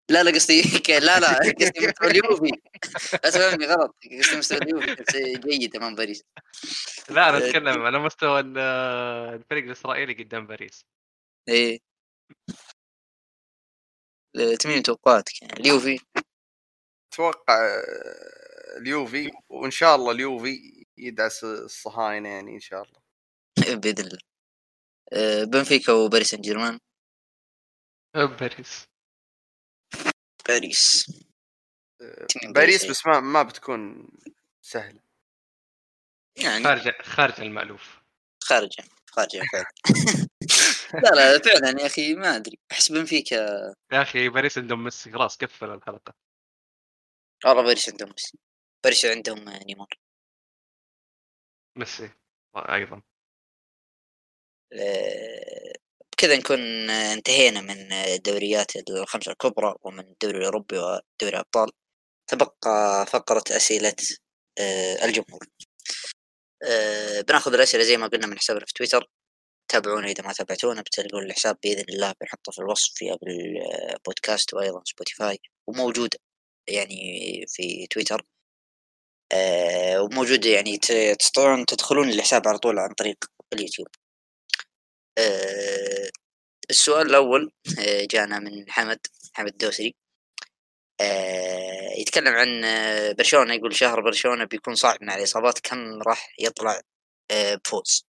Speaker 1: لا. لا قصدي لا لا قصدي مستوى اليوفي. لا تفهمني غلط. قصدي مستوى اليوفي جيد أمام باريس.
Speaker 2: لا أنا أتكلم على مستوى ال- الفريق الإسرائيلي قدام باريس.
Speaker 1: إيه. تميم توقعاتك يعني اليوفي؟
Speaker 3: أتوقع آه، اليوفي وإن شاء الله اليوفي يدعس الصهاينة يعني إن شاء الله.
Speaker 1: بإذن الله. آه، بنفيكا وباريس سان جيرمان
Speaker 2: باريس.
Speaker 1: باريس.
Speaker 3: آه، باريس
Speaker 1: باريس.
Speaker 3: بس ما ما بتكون سهلة.
Speaker 1: يعني
Speaker 2: خارج خارج المألوف.
Speaker 1: خارجه خارجه فعلا لا لا فعلا يا أخي ما أدري أحس بنفيكا
Speaker 2: يا أخي باريس عندهم ميسي خلاص قفل الحلقة.
Speaker 1: والله باريس عندهم ميسي باريس عندهم نيمار
Speaker 2: ميسي أيضا.
Speaker 1: آه، بكذا نكون انتهينا من الدوريات الخمسة الكبرى ومن الدوري الأوروبي ودوري الأبطال. تبقى فقرة أسئلة آه، الجمهور. آه، بناخذ الأسئلة زي ما قلنا من حسابنا في تويتر. تابعونا إذا ما تابعتونا بتلقون الحساب بإذن الله بنحطه في الوصف في أبل بودكاست وأيضا سبوتيفاي وموجود يعني في تويتر آه، وموجود يعني تستطيعون تدخلون الحساب على طول عن طريق اليوتيوب. آه، السؤال الأول آه، جانا من حمد حمد الدوسري يتكلم عن برشلونة يقول شهر برشلونة بيكون صعب مع الإصابات كم راح يطلع بفوز؟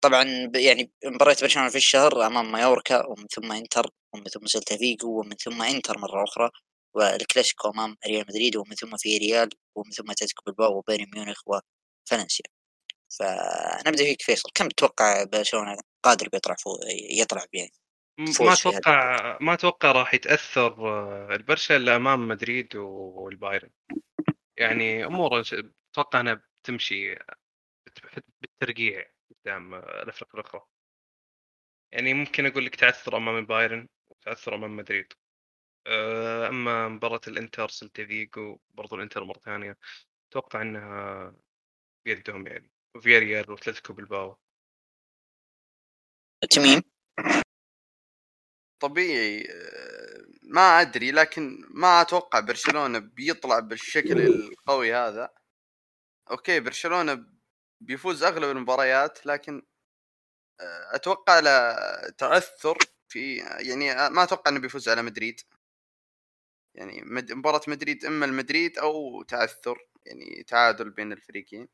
Speaker 1: طبعا يعني مباراة برشلونة في الشهر أمام مايوركا ومن ثم إنتر ومن ثم سيلتا فيجو ومن ثم إنتر مرة أخرى والكلاسيكو أمام ريال مدريد ومن ثم فياريال ومن ثم أتلتيكو بلباو وبايرن ميونخ وفالنسيا. فنبدأ فيك فيصل كم تتوقع برشلونة قادر بيطلع فوق يطلع يعني
Speaker 2: ما أتوقع ما أتوقع راح يتأثر آه، البرشا إلا أمام مدريد والبايرن. يعني امور أتوقع إنها بتمشي بالترقيع قدام الأفريق الأخرى. يعني ممكن أقول لك تعثر أمام البايرن وتعثر أمام مدريد. آه، أما مباراة الإنتر سلتا فيجو برضو الإنتر مرة ثانية أتوقع إنها بيدهم يعني وفي ريال وأتلتيكو بالباو
Speaker 1: تميم
Speaker 3: طبيعي آه، ما أدري لكن ما أتوقع برشلونة بيطلع بالشكل القوي هذا. أوكي برشلونة بيفوز أغلب المباريات لكن آه، أتوقع له تأثر في يعني ما أتوقع إنه بيفوز على مدريد. يعني مباراة مدريد إما المدريد أو تعثر يعني تعادل بين الفريقين.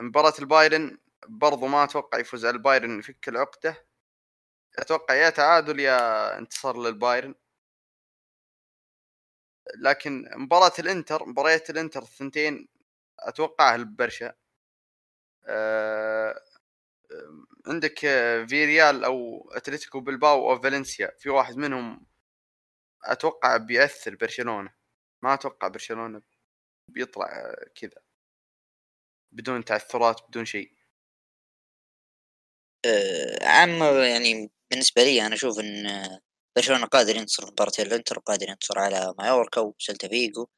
Speaker 3: مباراة البايرن برضو ما أتوقع يفوز على البايرن يفك العقدة أتوقع يا تعادل يا انتصار للبايرن. لكن مباراة الإنتر مباريات الإنتر الثنتين أتوقعها لبرشا أه عندك فياريال أو أتلتيكو بلباو أو فالنسيا في واحد منهم أتوقع بيأثر برشلونة. ما أتوقع برشلونة بيطلع كذا. بدون تعثرات بدون شيء.
Speaker 1: أه عام يعني بالنسبة لي أنا أشوف إن برشلونة قادر ينتصر في مباراة الإنتر وقادر ينتصر على مايوركا وسلتا فيجو.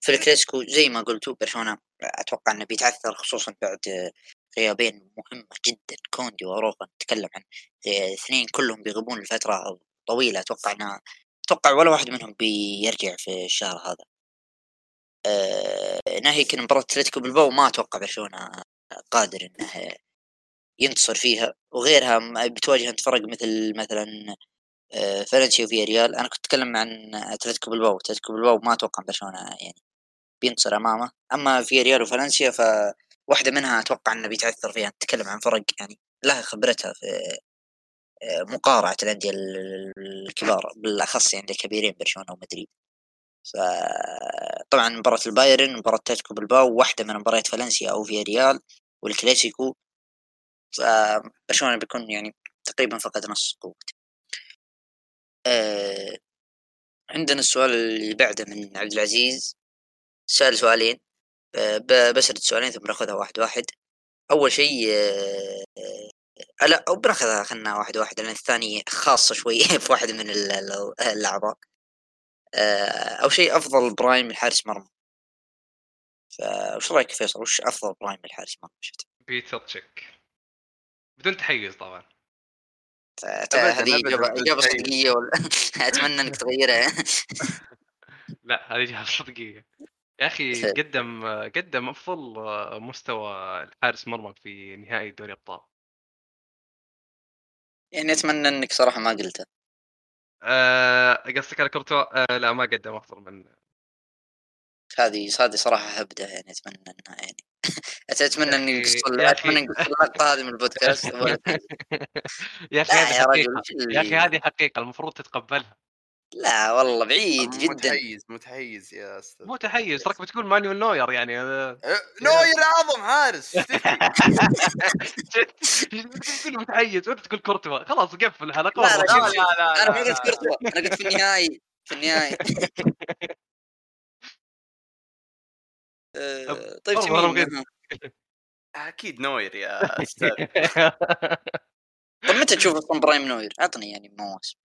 Speaker 1: في الكلاسيكو زي ما قلتوا برشلونة أتوقع إنه بيتعثر خصوصا بعد غيابين مهمة جدا. كوندي وأراوخو نتكلم عن اثنين كلهم بيغيبون لفترة طويلة. أتوقع إنها أتوقع ولا واحد منهم بيرجع في الشهر هذا. آه ناهيك مباراة أتلتيكو بالباو ما أتوقع برشلونة قادر إنه ينتصر فيها. وغيرها بتواجه انت فرق مثل مثلا آه فالنسيا وفيا ريال. أنا كنت أتكلم عن أتلتيكو بالباو أتلتيكو بالباو ما أتوقع برشلونة يعني بينتصر أمامه. أما في ريال وفالنسيا فواحدة منها أتوقع إنه بيتعثر فيها. نتكلم عن فرق يعني لها خبرتها في مقارعة الأندية الكبار بالأخص يعني الكبيرين برشلونة ومدريد. فطبعا مباراة البايرن مباراة تاتكو بالباو واحدة من مباريات فالنسيا أو فيا ريال والكلاسيكو فبرشلونة بيكون يعني تقريبا فقد نص قوته أه عندنا السؤال اللي بعده من عبد العزيز. سأل سؤالين بسرد السؤالين ثم ناخذها واحد واحد. أول شيء آه، لا أو بناخذها خلنا واحد واحد لأن الثاني خاصة شوي في واحد من الأعضاء. آه، أول شيء أفضل prime لحارس مرمى. فوش رأيك فيصل؟ وش أفضل prime لحارس مرمى؟ شفت؟
Speaker 2: بيتر تشيك. بدون تحيز طبعا.
Speaker 1: هذه إجابة صدقية ولا؟ أتمنى إنك تغيرها.
Speaker 2: لا هذه إجابة صدقية. يا أخي قدم قدم أفضل مستوى الحارس مرمى في نهائي دوري ابطال
Speaker 1: يعني أتمنى إنك صراحة ما قلتها
Speaker 2: آه، قصدك على كورتوا آه لا ما قدم أفضل من
Speaker 1: هذه هذه صراحة هبدة يعني أتمنى إنها يعني أتمنى إني أتمنى إني اللقطه هذه من البودكاست.
Speaker 2: يا أخي هذه حقيقة يا أخي هذه حقيقة المفروض تتقبلها.
Speaker 1: لا والله بعيد جدا.
Speaker 3: متحيز متحيز يا أستاذ.
Speaker 2: مو تحيز تراك بتقول مانويل نوير يعني هذا
Speaker 3: أه، نوير أعظم حارس؟
Speaker 2: تقول متحيز؟ وأنت تقول كورتوا. خلاص قفل الحلقة
Speaker 1: لا، لا،
Speaker 3: لا لا
Speaker 1: أنا
Speaker 3: لا
Speaker 1: ما قلت كورتوا. أنا قلت في النهائي في النهائي آه، طيب آه.
Speaker 3: أكيد نوير يا أستاذ.
Speaker 1: طيب متى تشوف أصلا prime نوير؟ اعطني يعني مواسم.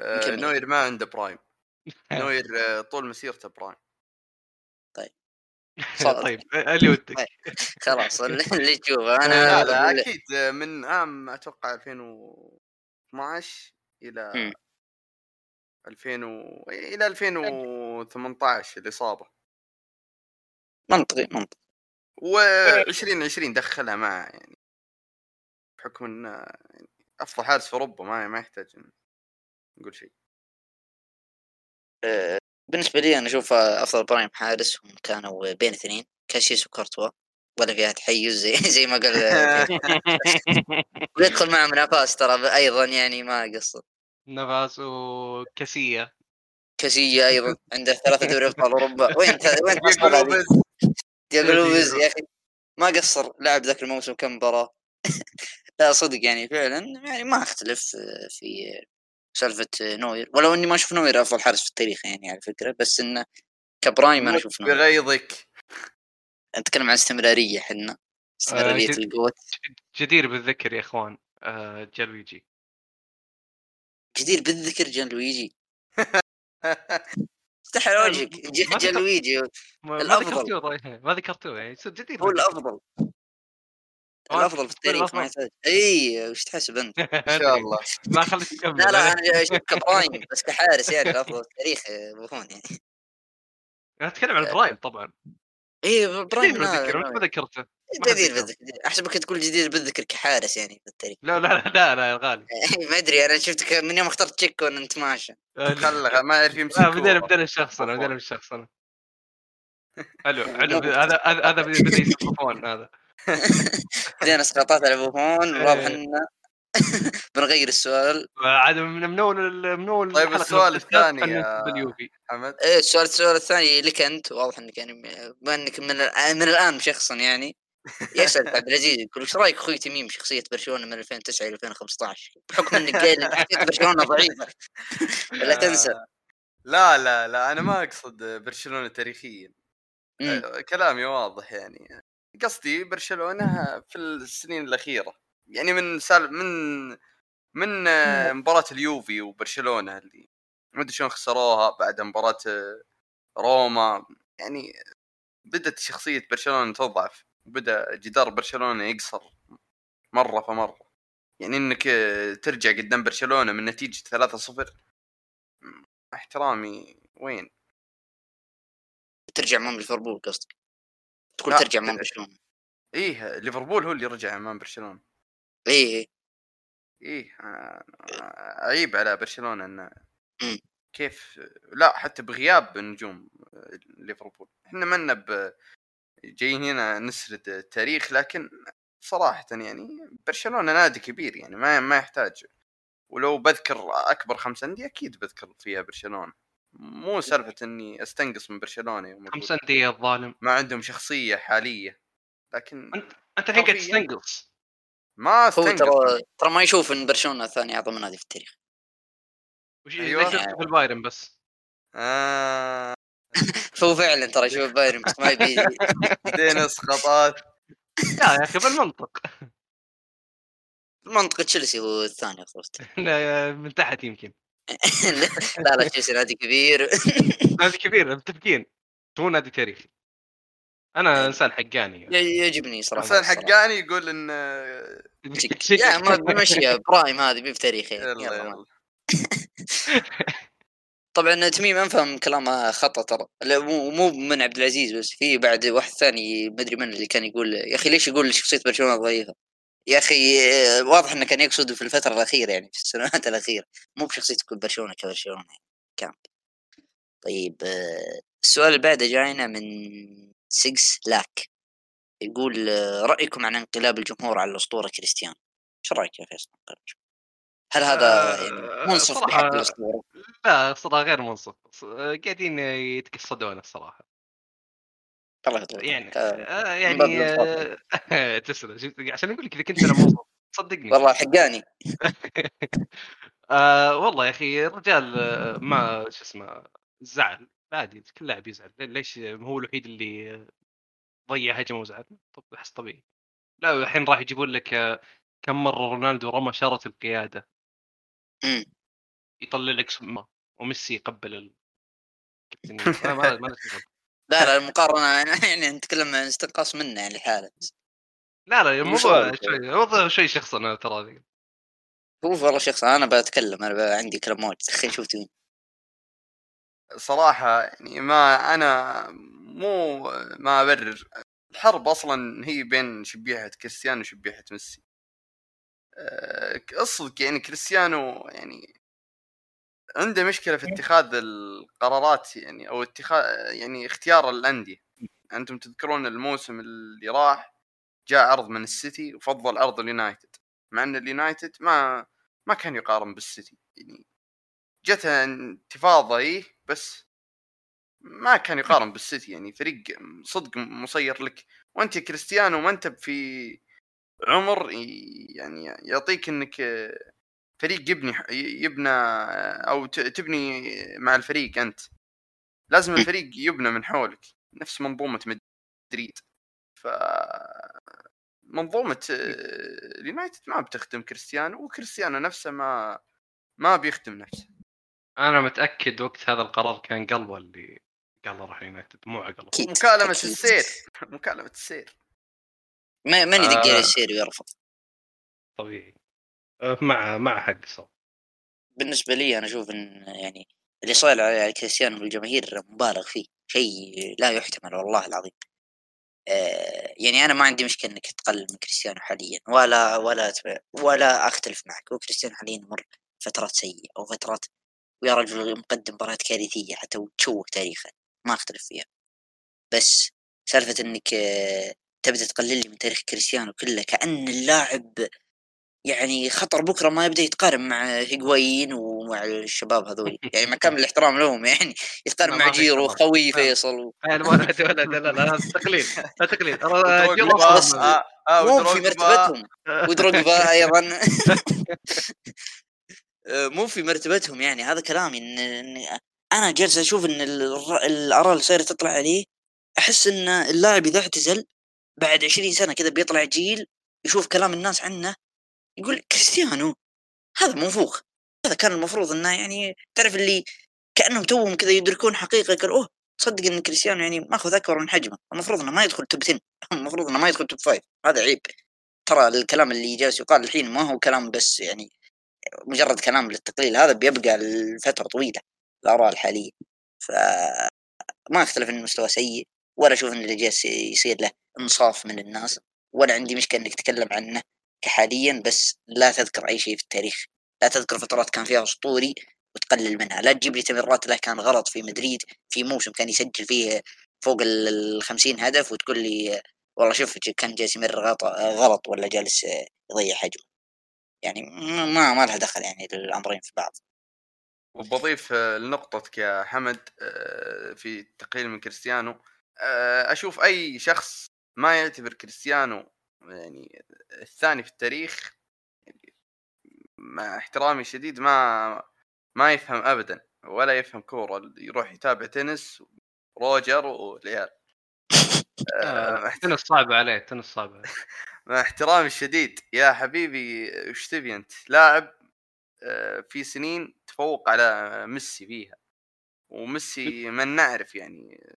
Speaker 3: آه،. نوير ما عنده prime. نوير آه، طول مسيرته prime.
Speaker 1: صادق.
Speaker 2: طيب اللي ودك.
Speaker 1: خلاص اللي تشوفه.
Speaker 3: أنا
Speaker 1: هذا
Speaker 3: أكيد آه، من عام أتوقع 2012 إلى
Speaker 1: مم.
Speaker 3: 2000 و... إلى 2018 الاصابه
Speaker 1: منطقي منطقي.
Speaker 3: و2020 دخلها معه يعني بحكم إنه يعني أفضل حارس في أوروبا ما ما يحتاج إن نقول شيء.
Speaker 1: آه، بالنسبة لي أنا أشوف أفضل برايم حارس هم كانوا بين اثنين كاسيس وكورتوا. ولا فيها تحيز زي, زي ما قال ويدخل معهم نافاس ترى أيضا يعني ما قصر
Speaker 2: نفاس وكاسيه
Speaker 1: كاسية أيضا عنده ثلاثة دوري أبطال أوروبا. وين وين دياغو لوبيز يا أخي ما قصر لعب ذاك الموسم كم مباراة. لا صدق يعني فعلا يعني ما أختلف آه، في سالفة آه، نوير. ولو إني ما أشوف نوير أفضل حارس في التاريخ يعني على فكرة. بس إنه ك prime أنا أشوف نوير.
Speaker 3: بغيظك
Speaker 1: نتكلم عن استمرارية حنا. استمرارية
Speaker 2: جد-
Speaker 1: القوة.
Speaker 2: جدير بالذكر يا إخوان. آه، جان لويجي
Speaker 1: جدير بالذكر جان لويجي استحى
Speaker 2: ما-
Speaker 1: وجهك ج-
Speaker 2: ما
Speaker 1: جان
Speaker 2: ذكر-
Speaker 1: لويجي
Speaker 2: ما. ذكرتوه طيب. ما ذكرتوه يعني. جدير
Speaker 1: هو.
Speaker 2: الأفضل.
Speaker 1: الأفضل في التاريخ ما. يحتاج. اي وش تحسب أنت؟
Speaker 3: إن شاء الله.
Speaker 2: ما خليك تكمل.
Speaker 1: لا لا أنا أشوف كبرايم بس كحارس يعني الأفضل في التاريخ آه، بوفون يعني.
Speaker 2: أنا أتكلم عن برايم طبعا.
Speaker 1: اي
Speaker 2: جدير
Speaker 1: برايم
Speaker 2: ما ذكرته.
Speaker 1: جدير. بالذكر احسبك تقول جدير بالذكر كحارس يعني في التاريخ.
Speaker 2: لا لا لا لا, غالي.
Speaker 1: ما أدري أنا شفتك من يوم اخترت تشيكو ان انت ماشي
Speaker 3: خله ما يعرف يمسك
Speaker 2: بدينا. بدينا الشخصنه بدينا
Speaker 3: عفواً.
Speaker 2: بالشخصنه حلو حلو. هذا هذا بدا طوفان هذا.
Speaker 1: بدينا اسقاطات على بوفون
Speaker 2: إيه.
Speaker 1: واضح ان بنغير السؤال.
Speaker 2: عاد من من اول من اول
Speaker 3: طيب السؤال الثاني حمد
Speaker 1: إيه السؤال السؤال الثاني لك أنت واضح إنك يعني بما إنك من الآن من الآن شخصا يعني. يسأل عبد العزيز يقول إيش رأيك أخوي تميم شخصية برشلونة من 2009 إلى 2015 بحكم إنك قايل إن شخصية برشلونة ضعيفة. لا تنسى.
Speaker 3: آه، لا لا لا أنا ما أقصد برشلونة تاريخيا. آه، كلامي واضح يعني. قصدي برشلونة في السنين الأخيرة. يعني من سال من من مباراة اليوفي وبرشلونة اللي ما أدري شلون خسروها بعد مباراة روما. يعني بدأت شخصية برشلونة تضعف بدأ جدار برشلونة يقصر مرة فمرة. يعني إنك ترجع قدام برشلونة من نتيجة 3-0 مع احترامي وين؟
Speaker 1: ترجع من ليفربول قصدك؟ تقول ترجع من برشلونة.
Speaker 3: إيه ليفربول هو اللي رجع أمام برشلونة.
Speaker 1: اي اي
Speaker 3: إيه آه، آه، عيب على برشلونة
Speaker 1: إنه.
Speaker 3: كيف لا حتى بغياب نجوم ليفربول. إحنا منا ب جايين هنا نسرد التاريخ لكن صراحة يعني برشلونة نادي كبير يعني ما ما يحتاج. ولو بذكر أكبر خمس أندية أكيد بذكر فيها برشلونة. مو سالفة إني أستنقص من برشلونة يوم
Speaker 2: خمس أندية الظالم.
Speaker 3: ما عندهم شخصية حالية. لكن
Speaker 2: انت الحين قاعد. تستنقص.
Speaker 3: ما
Speaker 1: هو
Speaker 3: أستنقص.
Speaker 1: ترى ترى ما يشوف إن برشلونة ثاني أعظم نادي في التاريخ.
Speaker 2: وش. شفت في البايرن بس؟
Speaker 3: آه.
Speaker 1: هو فعلا ترى يشوف بايرن بس ما يبي
Speaker 3: بدينا اسقاطات
Speaker 2: لا يا أخي بالمنطق.
Speaker 1: منطقة تشيلسي هو الثاني
Speaker 2: لا، من تحت يمكن.
Speaker 1: لا لا تشيلسي نادي كبير.
Speaker 2: نادي كبير متفقين. مو نادي تاريخي. أنا إنسان حقاني
Speaker 1: ي- يعجبني صراحة إنسان.
Speaker 3: حقاني يقول إن
Speaker 1: يا ما بمشيها برايم هذه بي في تاريخي
Speaker 3: يلا
Speaker 1: يلا.
Speaker 3: يلا
Speaker 1: طبعا تميم انفهم كلامه خطأ ترى. لا، مو مو من عبد العزيز بس في بعد واحد ثاني ما ادري من اللي كان يقول يا أخي ليش يقول شخصية برشلونة ضعيفة؟ يا أخي آه، واضح إنه كان يقصد في الفترة الأخيرة يعني في السنوات الأخيرة. مو بشخصية تكون برشلونة كبرشلونة يعني كامل طيب آه، السؤال اللي بعده جاينا من 6 لاك. يقول آه، رأيكم عن انقلاب الجمهور على الأسطورة كريستيانو؟ إيش رأيك يا فيصل؟ هل هذا
Speaker 2: آه،
Speaker 1: يعني منصف
Speaker 2: صراحة-
Speaker 1: بحق الأسطورة؟
Speaker 2: لا صراحة غير منصف. ص- قاعدين يتقصدون الصراحة.
Speaker 1: الله يطول
Speaker 2: يعني.
Speaker 1: آه،
Speaker 2: يعني. آه، تسلم. عشان أقول لك إذا كنت أنا منصف صدقني.
Speaker 1: والله حقاني.
Speaker 2: آه والله يا أخي الرجال آه، ما شو اسمه زعل. عادي كل لاعب يزعل. ليش هو الوحيد اللي ضيع هجمة وزعل؟ طب أحس طبيعي. لا الحين راح يجيبون لك آه، كم مرة رونالدو رمى شارة
Speaker 1: القيادة.
Speaker 2: يطلع لك سمه وميسي يقبل ال... ما ما ما.
Speaker 1: لا لا المقارنة يعني نتكلم عن استنقاص منه يعني حالة.
Speaker 2: لا لا الموضوع. شوي الموضوع شوي شخصي أنا ترى.
Speaker 1: هو والله شخص أنا بتكلم أنا عندي كلام واجد أخي شفت مين
Speaker 3: صراحة يعني ما أنا مو ما أبرر. الحرب أصلا هي بين شبيحة كريستيانو وشبيحة ميسي. أه، الصدق يعني كريستيانو يعني عنده مشكلة في اتخاذ القرارات يعني أو اتخاذ يعني اختيار الأندية. أنتم تذكرون الموسم اللي راح جاء عرض من السيتي وفضل عرض اليونايتد مع أن اليونايتد ما ما كان يقارن بالسيتي. يعني جته انتفاضة إيه بس ما كان يقارن بالسيتي. يعني فريق صدق مصير لك. وأنت يا كريستيانو ما أنت في عمر يعني يعطيك إنك فريق يبني يبنى أو ت- تبني مع الفريق أنت. لازم الفريق يبنى من حولك. نفس منظومة مدريد. ف منظومة آه، اليونايتد ما بتخدم كريستيانو وكريستيانو نفسه ما ما بيخدم نفسه.
Speaker 2: أنا متأكد وقت هذا القرار كان قلبه اللي قال له راح يونايتد مو عقله
Speaker 1: مكالمة.
Speaker 3: السير. مكالمة السير.
Speaker 1: ما من يدق
Speaker 2: آه.
Speaker 1: يصير ويرفض.
Speaker 2: طبيعي. مع مع حق صح
Speaker 1: بالنسبة لي أنا أشوف إن يعني اللي صاير على كريستيانو والجماهير مبالغ فيه شيء لا يحتمل والله العظيم. آه، يعني أنا ما عندي مشكلة إنك تقلل من كريستيانو حاليا ولا ولا ولا أختلف معك. وكريستيانو حاليا يمر فترات سيئة أو فترات ويا رجل مقدم مباريات كارثية حتى وتشوه تاريخه. ما أختلف فيها. بس سالفة إنك آه، تبدأ تقلل لي من تاريخ كريستيانو كله كأن اللاعب يعني خطر بكرة ما يبدأ يتقارن مع هيغوايين ومع الشباب هذول. يعني مع كامل الاحترام لهم يعني يتقارن مع جيرو. خوي
Speaker 2: لا.
Speaker 1: فيصل و...
Speaker 2: لا لا لا لا لا لا تقليل. لا أصلاً-
Speaker 3: آه، آه،
Speaker 1: مو في مرتبتهم. ودروجبا أيضا. مو في مرتبتهم يعني. هذا كلامي. إن إن أنا جالس أشوف إن الر- الأراء اللي صايرة تطلع عليه أحس إن اللاعب إذا اعتزل بعد 20 سنة كذا بيطلع جيل يشوف كلام الناس عنه يقول كريستيانو هذا منفوخ. هذا كان المفروض إنه يعني تعرف اللي كأنهم توهم كذا يدركون حقيقة قال أوه تصدق إن كريستيانو يعني ماخذ أكبر من حجمه. المفروض إنه ما يدخل توب 10 المفروض إنه ما يدخل توب 5 هذا عيب. ترى الكلام اللي جالس يقال الحين ما هو كلام بس يعني مجرد كلام للتقليل. هذا بيبقى لفترة طويلة الآراء الحالية. ف ما أختلف إن المستوى سيء ولا أشوف إن اللي جالس يصير له إنصاف من الناس ولا عندي مشكلة إنك تتكلم عنه. كحاليا بس لا تذكر أي شيء في التاريخ. لا تذكر فترات كان فيها أسطوري وتقلل منها. لا تجيب لي تمريرات له كان غلط في مدريد. في موسم كان يسجل فيه فوق ال 50 هدف وتقول لي والله شوف كان جالس يمرر غلط, ولا جالس يضيع حجم يعني ما ما لها دخل يعني الامرين في بعض.
Speaker 3: وبضيف لنقطتك يا حمد آه، في التقليل من كريستيانو. آه، أشوف أي شخص ما يعتبر كريستيانو يعني الثاني في التاريخ يعني مع احترامي الشديد ما ما يفهم ابدا ولا يفهم كورة يروح يتابع تنس روجر والعيال آه،
Speaker 2: آه، تنس صعب عليه تنس صعب عليه.
Speaker 3: مع احترامي الشديد يا حبيبي وش تبي أنت؟ لاعب آه، في سنين تفوق على ميسي فيها. وميسي من نعرف يعني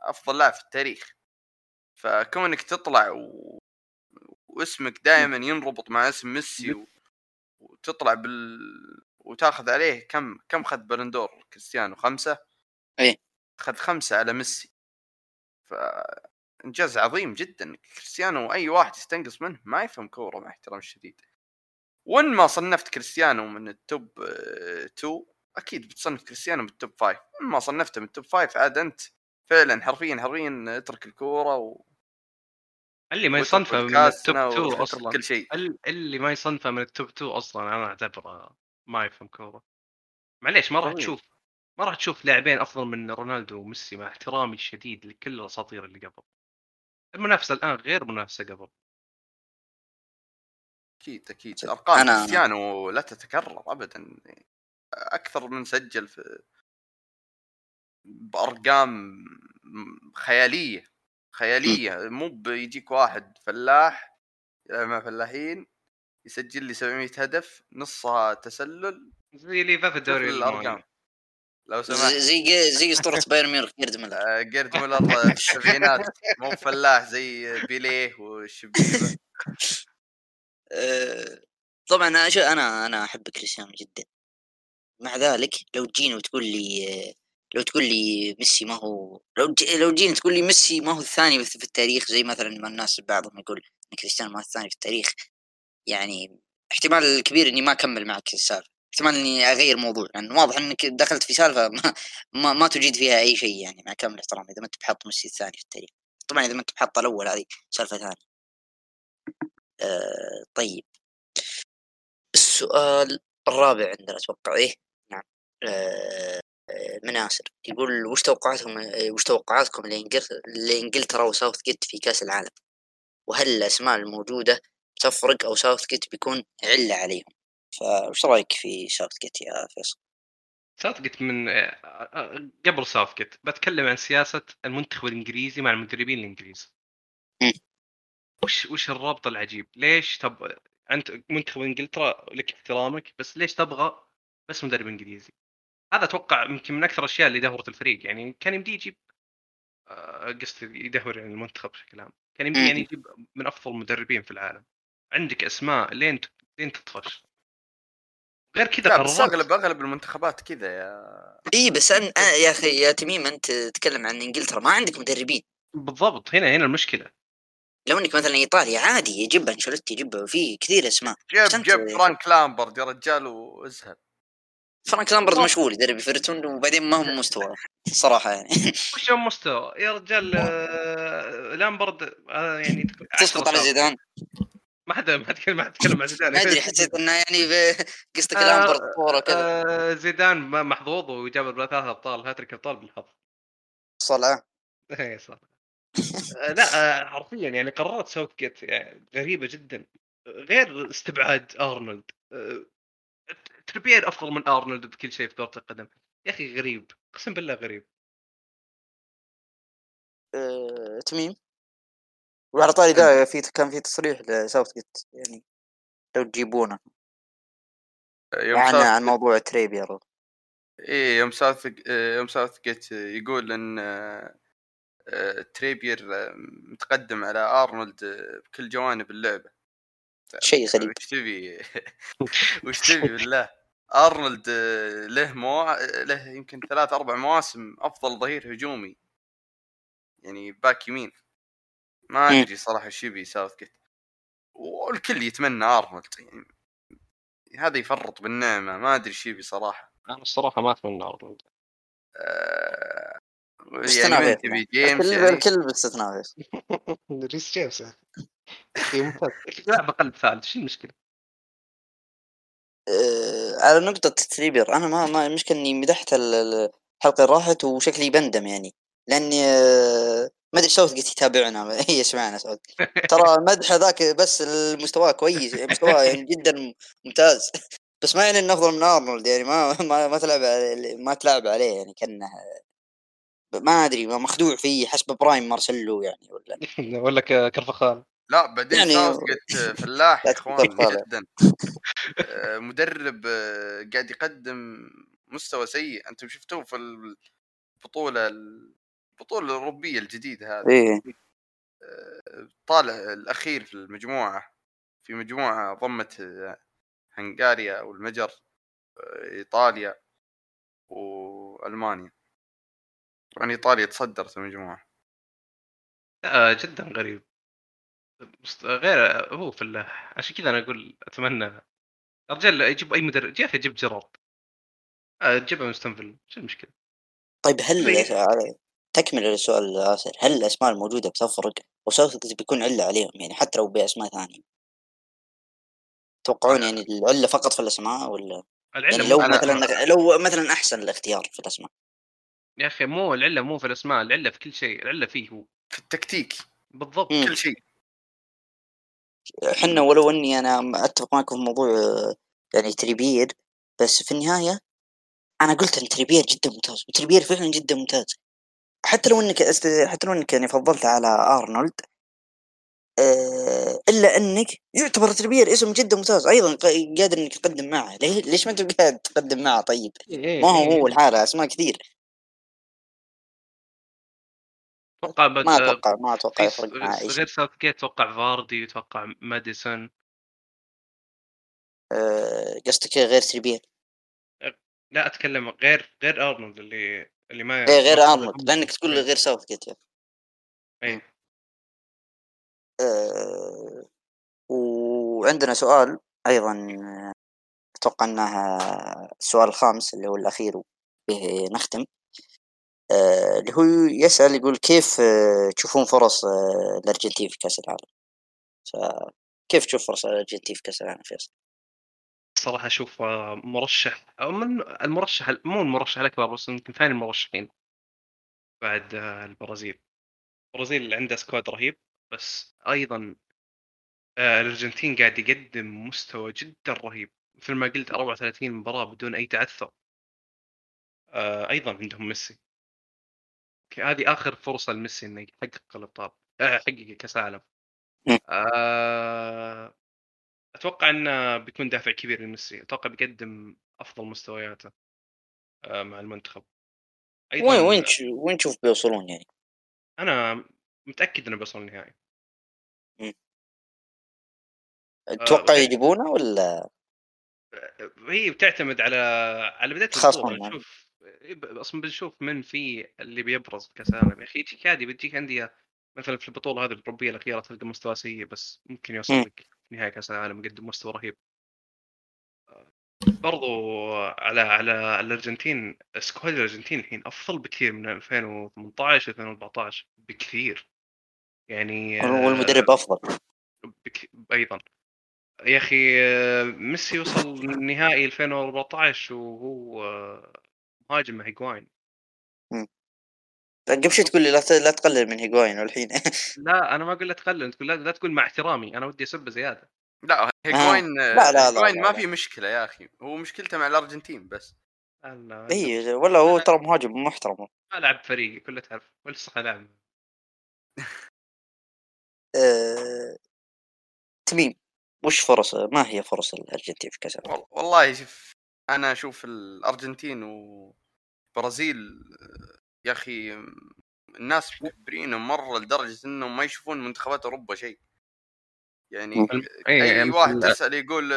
Speaker 3: أفضل لاعب في التاريخ. فكونك تطلع و... واسمك دائما ينربط مع اسم ميسي و... وتطلع بال وتاخذ عليه كم كم خذ بلندور كريستيانو خمسة.
Speaker 1: إيه.
Speaker 3: خذ خمسة على ميسي. ف إنجاز عظيم جدا. كريستيانو أي واحد يستنقص منه ما يفهم كورة مع احترام الشديد. وان ما صنفت كريستيانو من ال top 2 أكيد بتصنف كريستيانو من ال top 5 ان ما صنفته من ال top 5 عاد أنت فعلا حرفيا حرفيا اترك الكورة و...
Speaker 2: اللي ما يصنفه من
Speaker 3: ال
Speaker 2: top 2
Speaker 3: واترك
Speaker 2: أصلا.
Speaker 3: كل شيء.
Speaker 2: ال- اللي ما يصنفه من ال top 2 أصلا. أنا أعتبره ما يفهم كورة. معليش ما راح
Speaker 1: طبيعي.
Speaker 2: تشوف ما راح تشوف لاعبين أفضل من رونالدو وميسي مع احترامي الشديد لكل الأساطير اللي قبل. المنافسة الآن غير منافسة قبل.
Speaker 3: أكيد
Speaker 1: أكيد.
Speaker 3: أرقام
Speaker 1: أنا-
Speaker 3: كريستيانو لا تتكرر ابدا. أكثر من سجل في بأرقام خيالية. خيالية مو بيجيك واحد فلاح مع فلاحين يسجل لي 700 هدف نصها تسلل
Speaker 2: زي ليفا في الدوري الأرقام.
Speaker 3: لو
Speaker 1: زي
Speaker 3: سمحت.
Speaker 1: زي زي أسطورة بايرن ميونخ جيرد ميلر.
Speaker 3: آه، جيرد مولر في السبعينات مو فلاح زي بيليه والشبيبة.
Speaker 1: آه، طبعا أنا أنا أنا أحب كريستيانو جدا. مع ذلك لو تجيني وتقول لي آه، لو تقول لي ميسي ما هو لو تج- لو تجيني تقول لي ميسي ما هو الثاني في التاريخ زي مثلا ما الناس بعضهم يقول إن كريستيانو ما هو الثاني في التاريخ يعني احتمال كبير إني ما أكمل معك السالفة احتمال إني أغير موضوع لأن واضح إنك دخلت في سالفة ما, ما, ما تجيد فيها أي شيء يعني مع كامل الاحترام إذا ما أنت بحط ميسي الثاني في التاريخ طبعا إذا ما أنت بحط الأول هذه سالفة ثانية. آه طيب. السؤال الرابع عندنا أتوقع إيه؟ نعم. آه. آه، من ناصر يقول وش توقعاتكم آه، وش توقعاتكم لإنجلترا وساوث جيت في كأس العالم وهل الأسماء الموجودة تفرق أو ساوث جيت بيكون عله عليهم فوش رأيك في ساوث جيت يا فيصل
Speaker 2: ساوثجيت من آه، آه، قبل ساوثجيت بتكلم عن سياسة المنتخب الإنجليزي مع المدربين
Speaker 1: الإنجليز.
Speaker 2: وش وش الرابط العجيب؟ ليش تب أنت منتخب إنجلترا لك احترامك بس ليش تبغى بس مدرب إنجليزي؟ هذا أتوقع يمكن من أكثر الأشياء اللي دهورت الفريق. يعني كان يمدي يجيب آه، قصدي يدهور يعني المنتخب بشكل عام. كان يمدي. يعني يجيب من أفضل المدربين في العالم. عندك أسماء لين ت- لين تطفش. غير كذا
Speaker 3: بس
Speaker 2: قررت
Speaker 3: أغلب أغلب المنتخبات كذا يا
Speaker 1: إي بس أن... آه يا أخي يا تميم أنت تتكلم عن إنجلترا ما عندك مدربين.
Speaker 2: بالضبط. هنا هنا المشكلة.
Speaker 1: لو إنك مثلا ايطاليا عادي يجيب أنشيلوتي يجيب في كثير أسماء.
Speaker 3: جيب جيب فرانك لامبارد يا رجال وازهد
Speaker 1: فرانك لامبارد مشغول يدرب ايفرتون وبعدين ما هو مستوى صراحة يعني.
Speaker 2: وش المستوى يا رجال آه، لامبارد آه، يعني
Speaker 1: تسقط على زيدان.
Speaker 2: ما حد ما حد اتكلم ما حد اتكلم عن زيدان.
Speaker 1: ما أدري حسيت إنه يعني قصدك
Speaker 2: آه،
Speaker 1: لامبارد كوره كذا.
Speaker 2: زيدان ما- محظوظ وجاب ثلاث أبطال هاتريك أبطال بالحظ.
Speaker 1: صلعه
Speaker 2: إيه صح. آه، لا حرفيا يعني قرارات ساوث جيت يعني غريبة جدا. غير استبعاد أرنولد. آه، تريبير أفضل من أرنولد بكل شيء في كره القدم. يا أخي غريب أقسم بالله غريب.
Speaker 1: آه، تميم؟ وعلى طاري ذا في كان في تصريح لساوث جيت يعني لو تجيبونه.
Speaker 3: يوم
Speaker 1: عن عن موضوع تريبير
Speaker 3: إيه يوم ساوث يوم ساوث جيت يقول إن آه، آه، تريبير آه، متقدم على أرنولد آه، بكل جوانب اللعبة.
Speaker 1: شيء غريب.
Speaker 3: وش تبي؟ وش تبي؟ بالله أرنولد آه، له مو... له يمكن ثلاث أربع مواسم أفضل ظهير هجومي. يعني back يمين. ما. أدري صراحة إيش يبي ساوث جيت. والكل يتمنى أرنولد. يعني هذا يفرط بالنعمة. ما أدري إيش يبي صراحة.
Speaker 2: أنا الصراحة ما أتمنى أرنولد.
Speaker 3: آه... يعني من تبي؟
Speaker 1: يعني.
Speaker 3: جيمس
Speaker 1: الكل
Speaker 3: يعني.
Speaker 1: الكل باستثناء.
Speaker 2: ريس جيمس يا أخي ممتاز. لاعب قلب ثالث شو المشكلة؟
Speaker 1: آه، على نقطة تريبير أنا ما ما المشكلة إني مدحت ال- ال- الحلقة اللي راحت وشكلي بندم يعني. لأني آه، ما أدري ساوث جيت يتابعنا هي يسمعنا ساوث ترى المدح ذاك بس المستوى كويس مستوى يعني جدا ممتاز. بس ما يعني إنه أفضل من أرنولد يعني ما ما ما تلعب ما تلعب عليه يعني كأنه ما أدري ما مخدوع فيه حسب برايم مارسيلو يعني ولا
Speaker 2: ولا كرفخال.
Speaker 3: لا بعدين
Speaker 1: يعني-
Speaker 3: يعني... جيت فلاح
Speaker 1: لا
Speaker 3: يا اخوان. جدا. آه، مدرب آه، قاعد يقدم مستوى سيء. أنتم شفتوه في البطولة البطولة الأوروبية الجديدة هذه.
Speaker 1: إيه.
Speaker 3: آه، طالع الأخير في المجموعة في مجموعة ضمت هنغاريا والمجر إيطاليا وألمانيا. طبعا إيطاليا تصدرت المجموعة.
Speaker 2: آه جدا غريب. غير هو في ال- عشان كذا أنا أقول أتمنى الرجال يجيب أي مدرب يا أخي جيب جيرارد. آه جيبه من ستنفيل شو المشكلة؟
Speaker 1: طيب هل
Speaker 2: طيب.
Speaker 1: على- تكمل السؤال ياسر هل الأسماء الموجودة بتفرق؟ وساوث بيكون علة عليهم يعني حتى لو بأسماء ثانية. تتوقعون يعني العلة فقط في الأسماء ولا؟
Speaker 2: العلة
Speaker 1: يعني
Speaker 2: مو
Speaker 1: لو مثلا لو مثلا أحسن الاختيار في الأسماء.
Speaker 2: يا أخي مو العلة مو في الأسماء العلة في كل شيء العلة فيه هو.
Speaker 3: في التكتيك.
Speaker 2: بالضبط.
Speaker 1: مم.
Speaker 3: كل شيء.
Speaker 1: حنا ولو اني أنا اتفق معكم في موضوع يعني تريبير بس في النهاية أنا قلت إن تريبير جدا ممتاز وتريبير فعلا جدا ممتاز. حتى لو إنك أست... حتى لو إنك يعني فضلت على أرنولد آه... إلا إنك يعتبر تريبير اسم جدا ممتاز. أيضا قادر إنك تقدم معه. ليه... ليش ما انت قاعد تقدم معه طيب؟
Speaker 2: إيه
Speaker 1: ما هو
Speaker 2: إيه.
Speaker 1: هو الحالة أسماء كثير.
Speaker 2: أتوقع.
Speaker 1: ما أتوقع ما
Speaker 2: أتوقع
Speaker 1: يفرق اي
Speaker 2: غير ساوث جيت أتوقع فاردي أتوقع ماديسون
Speaker 1: آه... قصدك غير تريبير
Speaker 2: لا أتكلم غير غير أرنولد اللي اللي ما
Speaker 1: إيه غير أرنولد لأنك تقول
Speaker 2: إيه.
Speaker 1: غير ساوث جيت يعني.
Speaker 2: إيه.
Speaker 1: آه، وعندنا سؤال أيضا أتوقع انه السؤال الخامس اللي هو الأخير به نختم اللي هو يسأل يقول كيف آه، تشوفون فرص آه، الأرجنتين في كأس العالم؟ فكيف تشوف فرص الأرجنتين في كأس العالم فيصل؟
Speaker 2: صراحة أشوف آه، مرشح أو من المرشح مو المرشح الأكبر بس يمكن ثاني المرشحين بعد آه، البرازيل البرازيل عندها سكواد رهيب بس أيضا آه، الأرجنتين قاعد يقدم مستوى جدا رهيب مثل ما قلت 34 مباراة بدون أي تعثر آه، أيضا عندهم ميسي هذه آخر فرصة لميسي إنه يحقق الأبطال آه، يحقق كأس العالم
Speaker 1: مم.
Speaker 2: آه، أتوقع إنه بيكون دافع كبير لميسي أتوقع بيقدم أفضل مستوياته آه، مع المنتخب أيضا
Speaker 1: وين وين وين تشوف بيوصلون يعني؟
Speaker 2: أنا متأكد إنه بيوصل النهائي
Speaker 1: تتوقع
Speaker 2: غير-
Speaker 1: يجيبونه ولا
Speaker 2: هي بتعتمد على على
Speaker 1: بداية
Speaker 2: البطوله
Speaker 1: يعني.
Speaker 2: نشوف إيه، ب- أصلا بنشوف من في اللي بيبرز في كاس العالم يا أخي يجيك عادي بتجيك انديه مثلا في البطولة هذه الأوروبية الأخيرة تلقى مستوى سيء بس ممكن يوصل. لك نهايه كأس العالم يقدم مستوى رهيب. برضو على على الأرجنتين سكواد الأرجنتين الحين أفضل بكثير من 2018 2014 بكثير. يعني آه،
Speaker 1: والمدرب أفضل.
Speaker 2: بك... أيضا. يا أخي آه، ميسي وصل نهائي 2014 وهو آه، مهاجم مع هيجواين
Speaker 1: قبل شوي تقول لي لا ت- لا تقلل من هيجواين والحين.
Speaker 2: لا أنا ما أقول لا تقلل تقول لا, لا تقول مع احترامي أنا ودي اسبه زيادة.
Speaker 3: لا هيجوين
Speaker 1: لا، لا، لا،
Speaker 3: هيجوين
Speaker 1: لا،
Speaker 3: ما
Speaker 1: لا.
Speaker 3: في مشكلة يا أخي. هو مشكلته مع الأرجنتين بس.
Speaker 2: لا،
Speaker 1: اي ولا هو ترى مهاجم محترم.
Speaker 2: ما لعب فريقي كله تعرف ولا صح لعب.
Speaker 1: تميم وش فرص ما هي فرص الأرجنتين في كأس العالم؟
Speaker 3: وال- والله شوف أنا أشوف الأرجنتين وبرازيل يا أخي الناس مكبرينهم مرة لدرجة إنهم ما يشوفون منتخبات أوروبا شيء. يعني
Speaker 1: مم.
Speaker 3: أي
Speaker 2: مثل-
Speaker 3: واحد تسأل يقول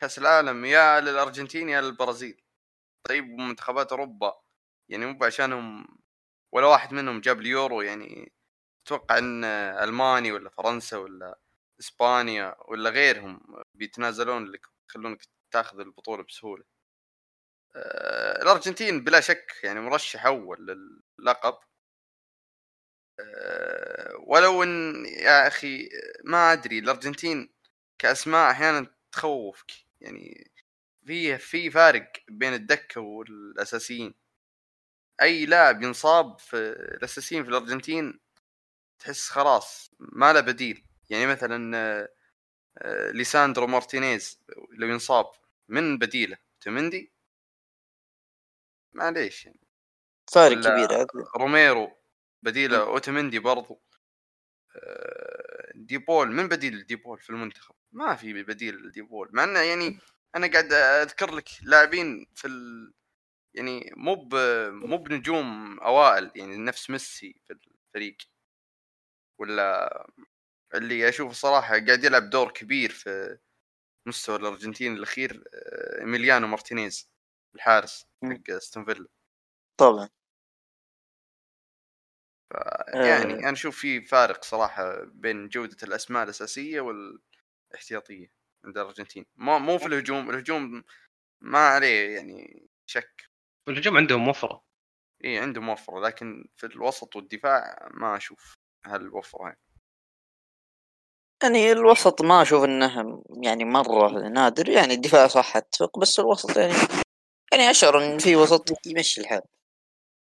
Speaker 3: كأس العالم يا للأرجنتين يا للبرازيل. طيب منتخبات أوروبا يعني مو عشانهم ولا واحد منهم جاب اليورو يعني أتوقع إن ألماني ولا فرنسا ولا إسبانيا ولا غيرهم بيتنازلون لك يخلونك تاخذ البطولة بسهولة. الأرجنتين بلا شك يعني مرشح أول للقب. آه، ولو إن يا أخي ما أدري الأرجنتين كأسماء أحيانا تخوفك يعني في في فارق بين الدكة والأساسيين. أي لاعب ينصاب في الأساسيين في الأرجنتين تحس خلاص ما له بديل. يعني مثلا آه، آه، ليساندرو مارتينيز لو ينصاب من بديله اوتمندي معليش يعني.
Speaker 1: فارق كبير.
Speaker 3: روميرو بديله اوتمندي برضو. آه، ديبول من بديل ديبول في المنتخب؟ ما في بديل ديبول مع إنه يعني أنا قاعد أذكر لك لاعبين في ال... يعني مو ب... مو بنجوم أوائل يعني نفس ميسي في الفريق. ولا اللي أشوف صراحة قاعد يلعب دور كبير في مستوى الأرجنتين الأخير آه، إيميليانو مارتينيز. الحارس حق أستون فيلا.
Speaker 1: طبعا.
Speaker 3: يعني
Speaker 1: آه.
Speaker 3: أنا أشوف في فارق صراحة بين جودة الأسماء الأساسية والاحتياطية عند الأرجنتين. مو مو في الهجوم الهجوم ما عليه يعني شك.
Speaker 2: والهجوم عندهم وفرة.
Speaker 3: إي عنده موفره لكن في الوسط والدفاع ما أشوف هالوفرة يعني.
Speaker 1: يعني الوسط ما أشوف إنه يعني مرة نادر يعني الدفاع صح اتفق بس الوسط يعني يعني اشعر ان في وسط. يمشي الحال.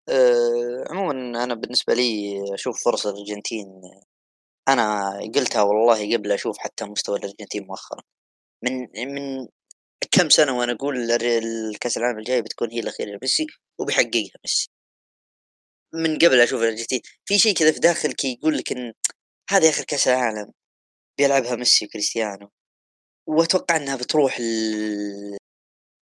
Speaker 1: أه عموما أنا بالنسبة لي أشوف فرصه الأرجنتين أنا قلتها والله قبل أشوف حتى مستوى الأرجنتين مؤخرا. من من كم سنة وأنا أقول الكأس العالم الجاي بتكون هي الأخيرة لميسي وبيحققها ميسي. من قبل أشوف الأرجنتين. في شيء كذا في داخلك يقول لك إن هذا آخر كأس العالم بيلعبها ميسي وكريستيانو وأتوقع إنها بتروح ل...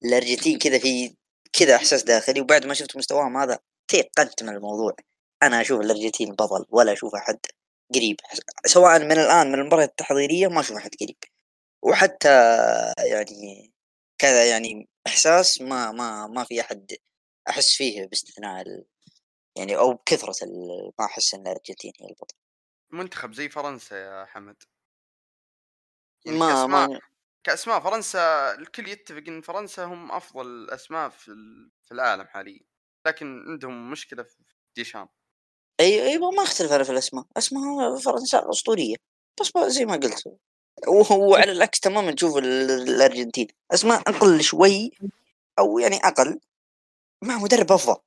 Speaker 1: الأرجنتين كذا في كذا إحساس داخلي وبعد ما شفت مستواهم هذا تيقنت من الموضوع. أنا أشوف الأرجنتين بطل ولا أشوف أحد قريب. سواء من الآن من المباريات التحضيرية ما أشوف أحد قريب. وحتى يعني كذا يعني إحساس ما ما ما في أحد أحس فيه باستثناء ال... يعني أو بكثرة ال... ما أحس إن الأرجنتين هي البطل.
Speaker 3: منتخب زي فرنسا يا حمد. يعني
Speaker 1: ما ما
Speaker 3: كأسماء فرنسا الكل يتفق إن فرنسا هم أفضل الاسماء في في العالم حاليا لكن عندهم مشكلة في ديشام
Speaker 1: أي أيوه ما أختلف أنا في الأسماء. أسماء فرنسا أسطورية. بس زي ما قلت وهو على العكس تماما تشوف ال- الأرجنتين. أسماء أقل شوي أو يعني أقل مع مدرب أفضل.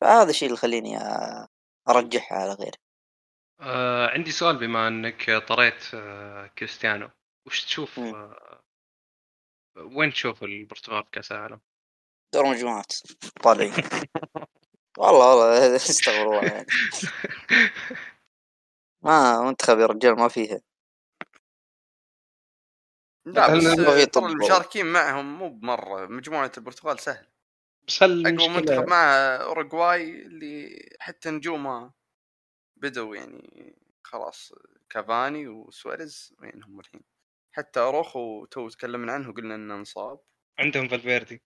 Speaker 1: فهذا الشيء اللي يخليني أرجحها على غيره
Speaker 2: آه عندي سؤال بما إنك طريت آه كريستيانو. وش تشوف. آه وين تشوف البرتغال في كاس العالم؟
Speaker 1: دور مجموعات طالعين والله والله استغفر الله يعني ما منتخب يا رجال ما فيها
Speaker 3: لا بس المشاركين معهم مو بمرة. مجموعة البرتغال سهل
Speaker 2: بس هل
Speaker 3: اقوى منتخب مع أوروغواي اللي حتى نجومه بدوا يعني خلاص كافاني وسواريز وينهم الحين؟ حتى اروخو تو تكلمنا عنه قلنا إنه انصاب.
Speaker 2: عندهم فالفيردي.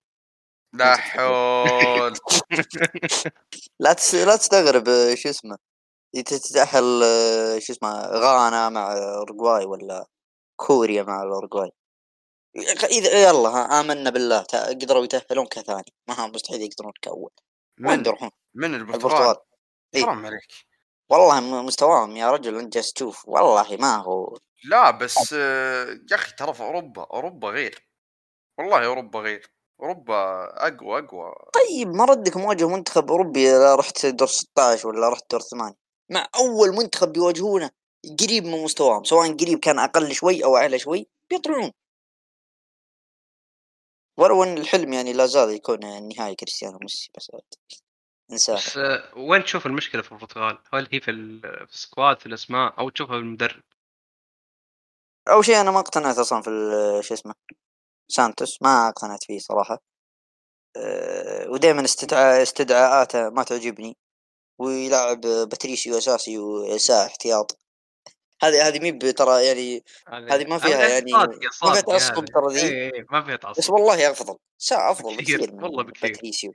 Speaker 3: لا حول.
Speaker 1: لا تس... لا تستغرب آه، شو اسمه. تتأهل آه، شو اسمه غانا مع اورجواي ولا كوريا مع الاورجواي اذا يلا ها آمنا بالله. قدروا يتأهلون كثاني. ما هم مستحيل يقدرون كأول. وين
Speaker 3: من؟
Speaker 1: بيروحون
Speaker 3: من البرتغال.
Speaker 1: البرتغال. إيه.
Speaker 3: حرام عليك.
Speaker 1: والله مستواهم يا رجل انت جالس تشوف. والله ما هو.
Speaker 3: لا بس آه، يا أخي ترى في أوروبا أوروبا غير. والله أوروبا غير. أوروبا أقوى أقوى.
Speaker 1: طيب ما ردك مواجه منتخب أوروبي لا رحت دور 16 ولا رحت دور 8 مع أول منتخب بيواجهونه قريب من مستواهم سواء قريب كان أقل شوي أو أعلى شوي بيطلعون ولو ان الحلم يعني لا زال يكون النهائي كريستيانو ميسي بس.
Speaker 2: بس آه وين تشوف المشكلة في البرتغال؟ هل هي في, ال- في ال squad في الأسماء أو تشوفها في المدرب؟
Speaker 1: أول شيء أنا ما اقتنعت أصلا في شو اسمه سانتوس ما اقتنعت فيه صراحة. أه ودائما استدعاء استدعاءاته ما تعجبني. ويلعب باتريسيو أساسي وسا احتياط. هذه هذه مي ترى يعني هذه ما فيها يعني ما فيها تعصب ترى ذي.
Speaker 2: اي اي ما فيها تعصب.
Speaker 1: بس والله أفضل سا أفضل
Speaker 2: بكثير،
Speaker 1: بكثير
Speaker 2: والله بكثير.
Speaker 1: باتريسيو.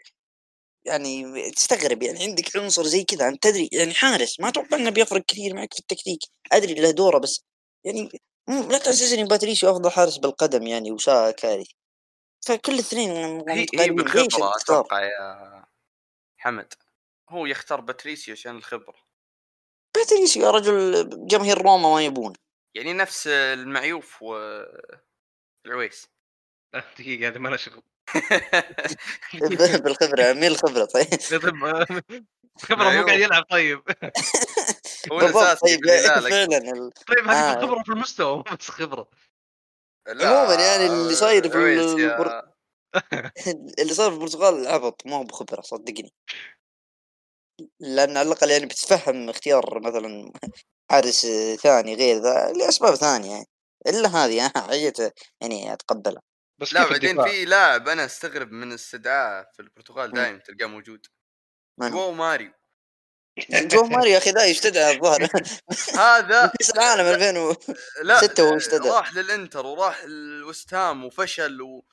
Speaker 1: يعني تستغرب يعني عندك عنصر زي كذا أنت تدري يعني حارس ما أتوقع إنه بيفرق كثير معك في التكتيك أدري له دوره بس يعني مو- لا تحسسني باتريسيو أفضل حارس بالقدم يعني وسا كارثي فكل الاثنين
Speaker 3: هي هي
Speaker 1: بالخبرة؟
Speaker 3: أتوقع يا حمد. هو يختار باتريسيو عشان الخبرة.
Speaker 1: باتريسيو يا رجل جماهير روما ما يبون.
Speaker 3: يعني نفس المعيوف والعويس
Speaker 2: دقيقة هذه ما لها شغل.
Speaker 1: بالخبرة مين الخبرة طيب.
Speaker 2: خبره مو قاعد يلعب طيب.
Speaker 3: هو الاساسي
Speaker 1: طيب فعلا
Speaker 2: طيب هذه
Speaker 1: آه.
Speaker 2: خبرة في المستوى مو بس
Speaker 3: خبرة؟
Speaker 1: عموماً يعني اللي صاير في اللي صار في البرتغال عبط ما هو بخبرة صدقني. لأن على الأقل يعني بتفهم اختيار مثلا حارس ثاني غير ذا لأسباب ثانية يعني إلا هذه أنا عيت يعني أتقبلها.
Speaker 2: بس
Speaker 3: لا بعدين؟ في لاعب أنا أستغرب من استدعاء في البرتغال
Speaker 1: مم.
Speaker 3: دائما تلقاه موجود
Speaker 1: هو؟
Speaker 3: جو ماريو
Speaker 1: جو ماريو يا أخي ذا يستدعى الظاهر
Speaker 3: هذا
Speaker 1: كأس العالم 2000
Speaker 3: لا
Speaker 1: ستة وهو يستدعى.
Speaker 3: راح للإنتر وراح الوستهام وفشل و...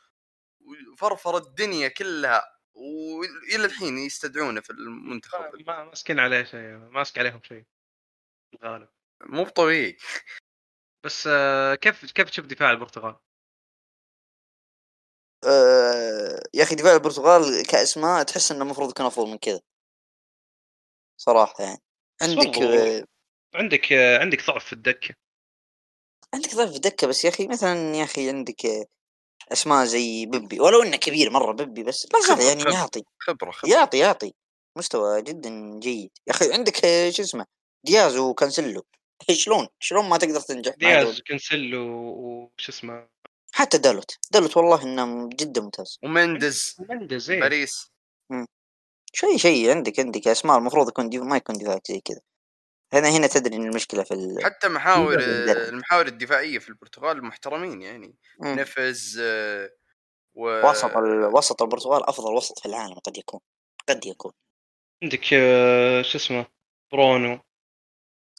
Speaker 3: وفرفر الدنيا كلها وإلى الحين يستدعونه في المنتخب
Speaker 2: ما- ما ماسكين عليه شيء ماسك عليهم شيء الغالب
Speaker 3: مو بطبيعي
Speaker 2: بس آه، كيف كيف تشوف دفاع البرتغال؟
Speaker 1: آه، يا أخي دفاع البرتغال كأسماء تحس إنه المفروض يكون أفضل من كذا. صراحة يعني. عندك آه،
Speaker 2: عندك آه، عندك ضعف في الدكة.
Speaker 1: عندك ضيف دكه بس يا أخي مثلا يا أخي عندك آه، أسماء زي بيبي. ولو إنه كبير مرة بيبي بس
Speaker 3: خبرة،
Speaker 1: يعني
Speaker 3: خبرة.
Speaker 1: يعطي.
Speaker 3: خبرة خبرة.
Speaker 1: يعطي يعطي. مستوى جدا جيد. يا أخي عندك آه، شو اسمه؟ دياز وكانسلو شلون؟ شلون ما تقدر تنجح
Speaker 2: دياز
Speaker 1: دول
Speaker 2: كنسلو وش اسمه؟
Speaker 1: حتى دالوت. دالوت والله إنه جدا ممتاز.
Speaker 3: ومندز.
Speaker 2: مندز إيه.
Speaker 3: باريس.
Speaker 1: شيء شيء عندك عندك أسماء. المفروض يكون ديف ما يكون دفاعك زي كذا. هنا هنا تدري إن المشكلة في ال...
Speaker 3: حتى محاور. المحاور الدفاعية في البرتغال محترمين يعني.
Speaker 1: مم.
Speaker 3: نيفز آه، و
Speaker 1: وسط ال... وسط البرتغال أفضل وسط في العالم قد يكون قد يكون.
Speaker 2: عندك آه، شو اسمه؟ برونو.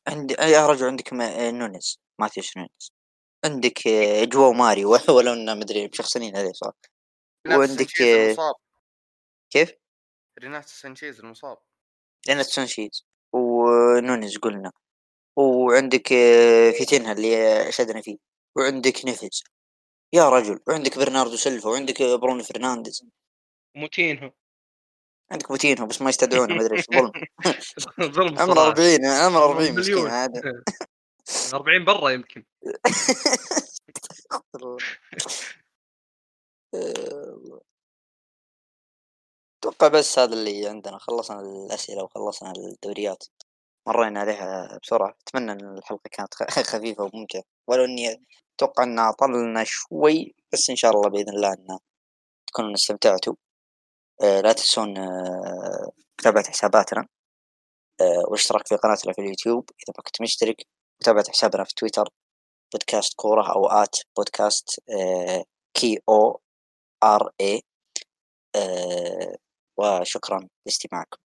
Speaker 1: عندي يا رجل عندك ما... نونيز ماتيوس نونيز. عندك آه، جواو ماريو ولو انه مدري مشخصنين عليه صار. وعندك آه، كيف؟
Speaker 3: ريناتو سانشيز المصاب.
Speaker 1: ريناتو سانشيز. ونونيز قلنا. وعندك آه، فيتينها اللي شدنا فيه. وعندك نيفز يا رجل وعندك برناردو سيلفا وعندك برونو فرنانديز.
Speaker 2: موتينهو.
Speaker 1: عندك موتينهو بس ما يستدعونه ما أدري إيش ظلم.
Speaker 2: ظلم
Speaker 1: عمره
Speaker 2: صراحة.
Speaker 1: 40 عمره 40
Speaker 2: مليون.
Speaker 1: مسكين هذا.
Speaker 2: 40 برا يمكن.
Speaker 1: أتوقع بس هذا اللي عندنا خلصنا الأسئلة وخلصنا الدوريات. مرينا عليها بسرعة. أتمنى إن الحلقة كانت خفيفة وممتعة. ولو إني أتوقع انها طلنا شوي بس إن شاء الله بإذن الله إن تكونوا استمتعتوا. آه، لا تنسون آه، متابعة حساباتنا. آه، والاشتراك في قناتنا في اليوتيوب. إذا ما كنت مشترك متابعة حسابنا في تويتر بودكاست كورة أو آت بودكاست كي أو آر إي وشكرا لاستماعكم.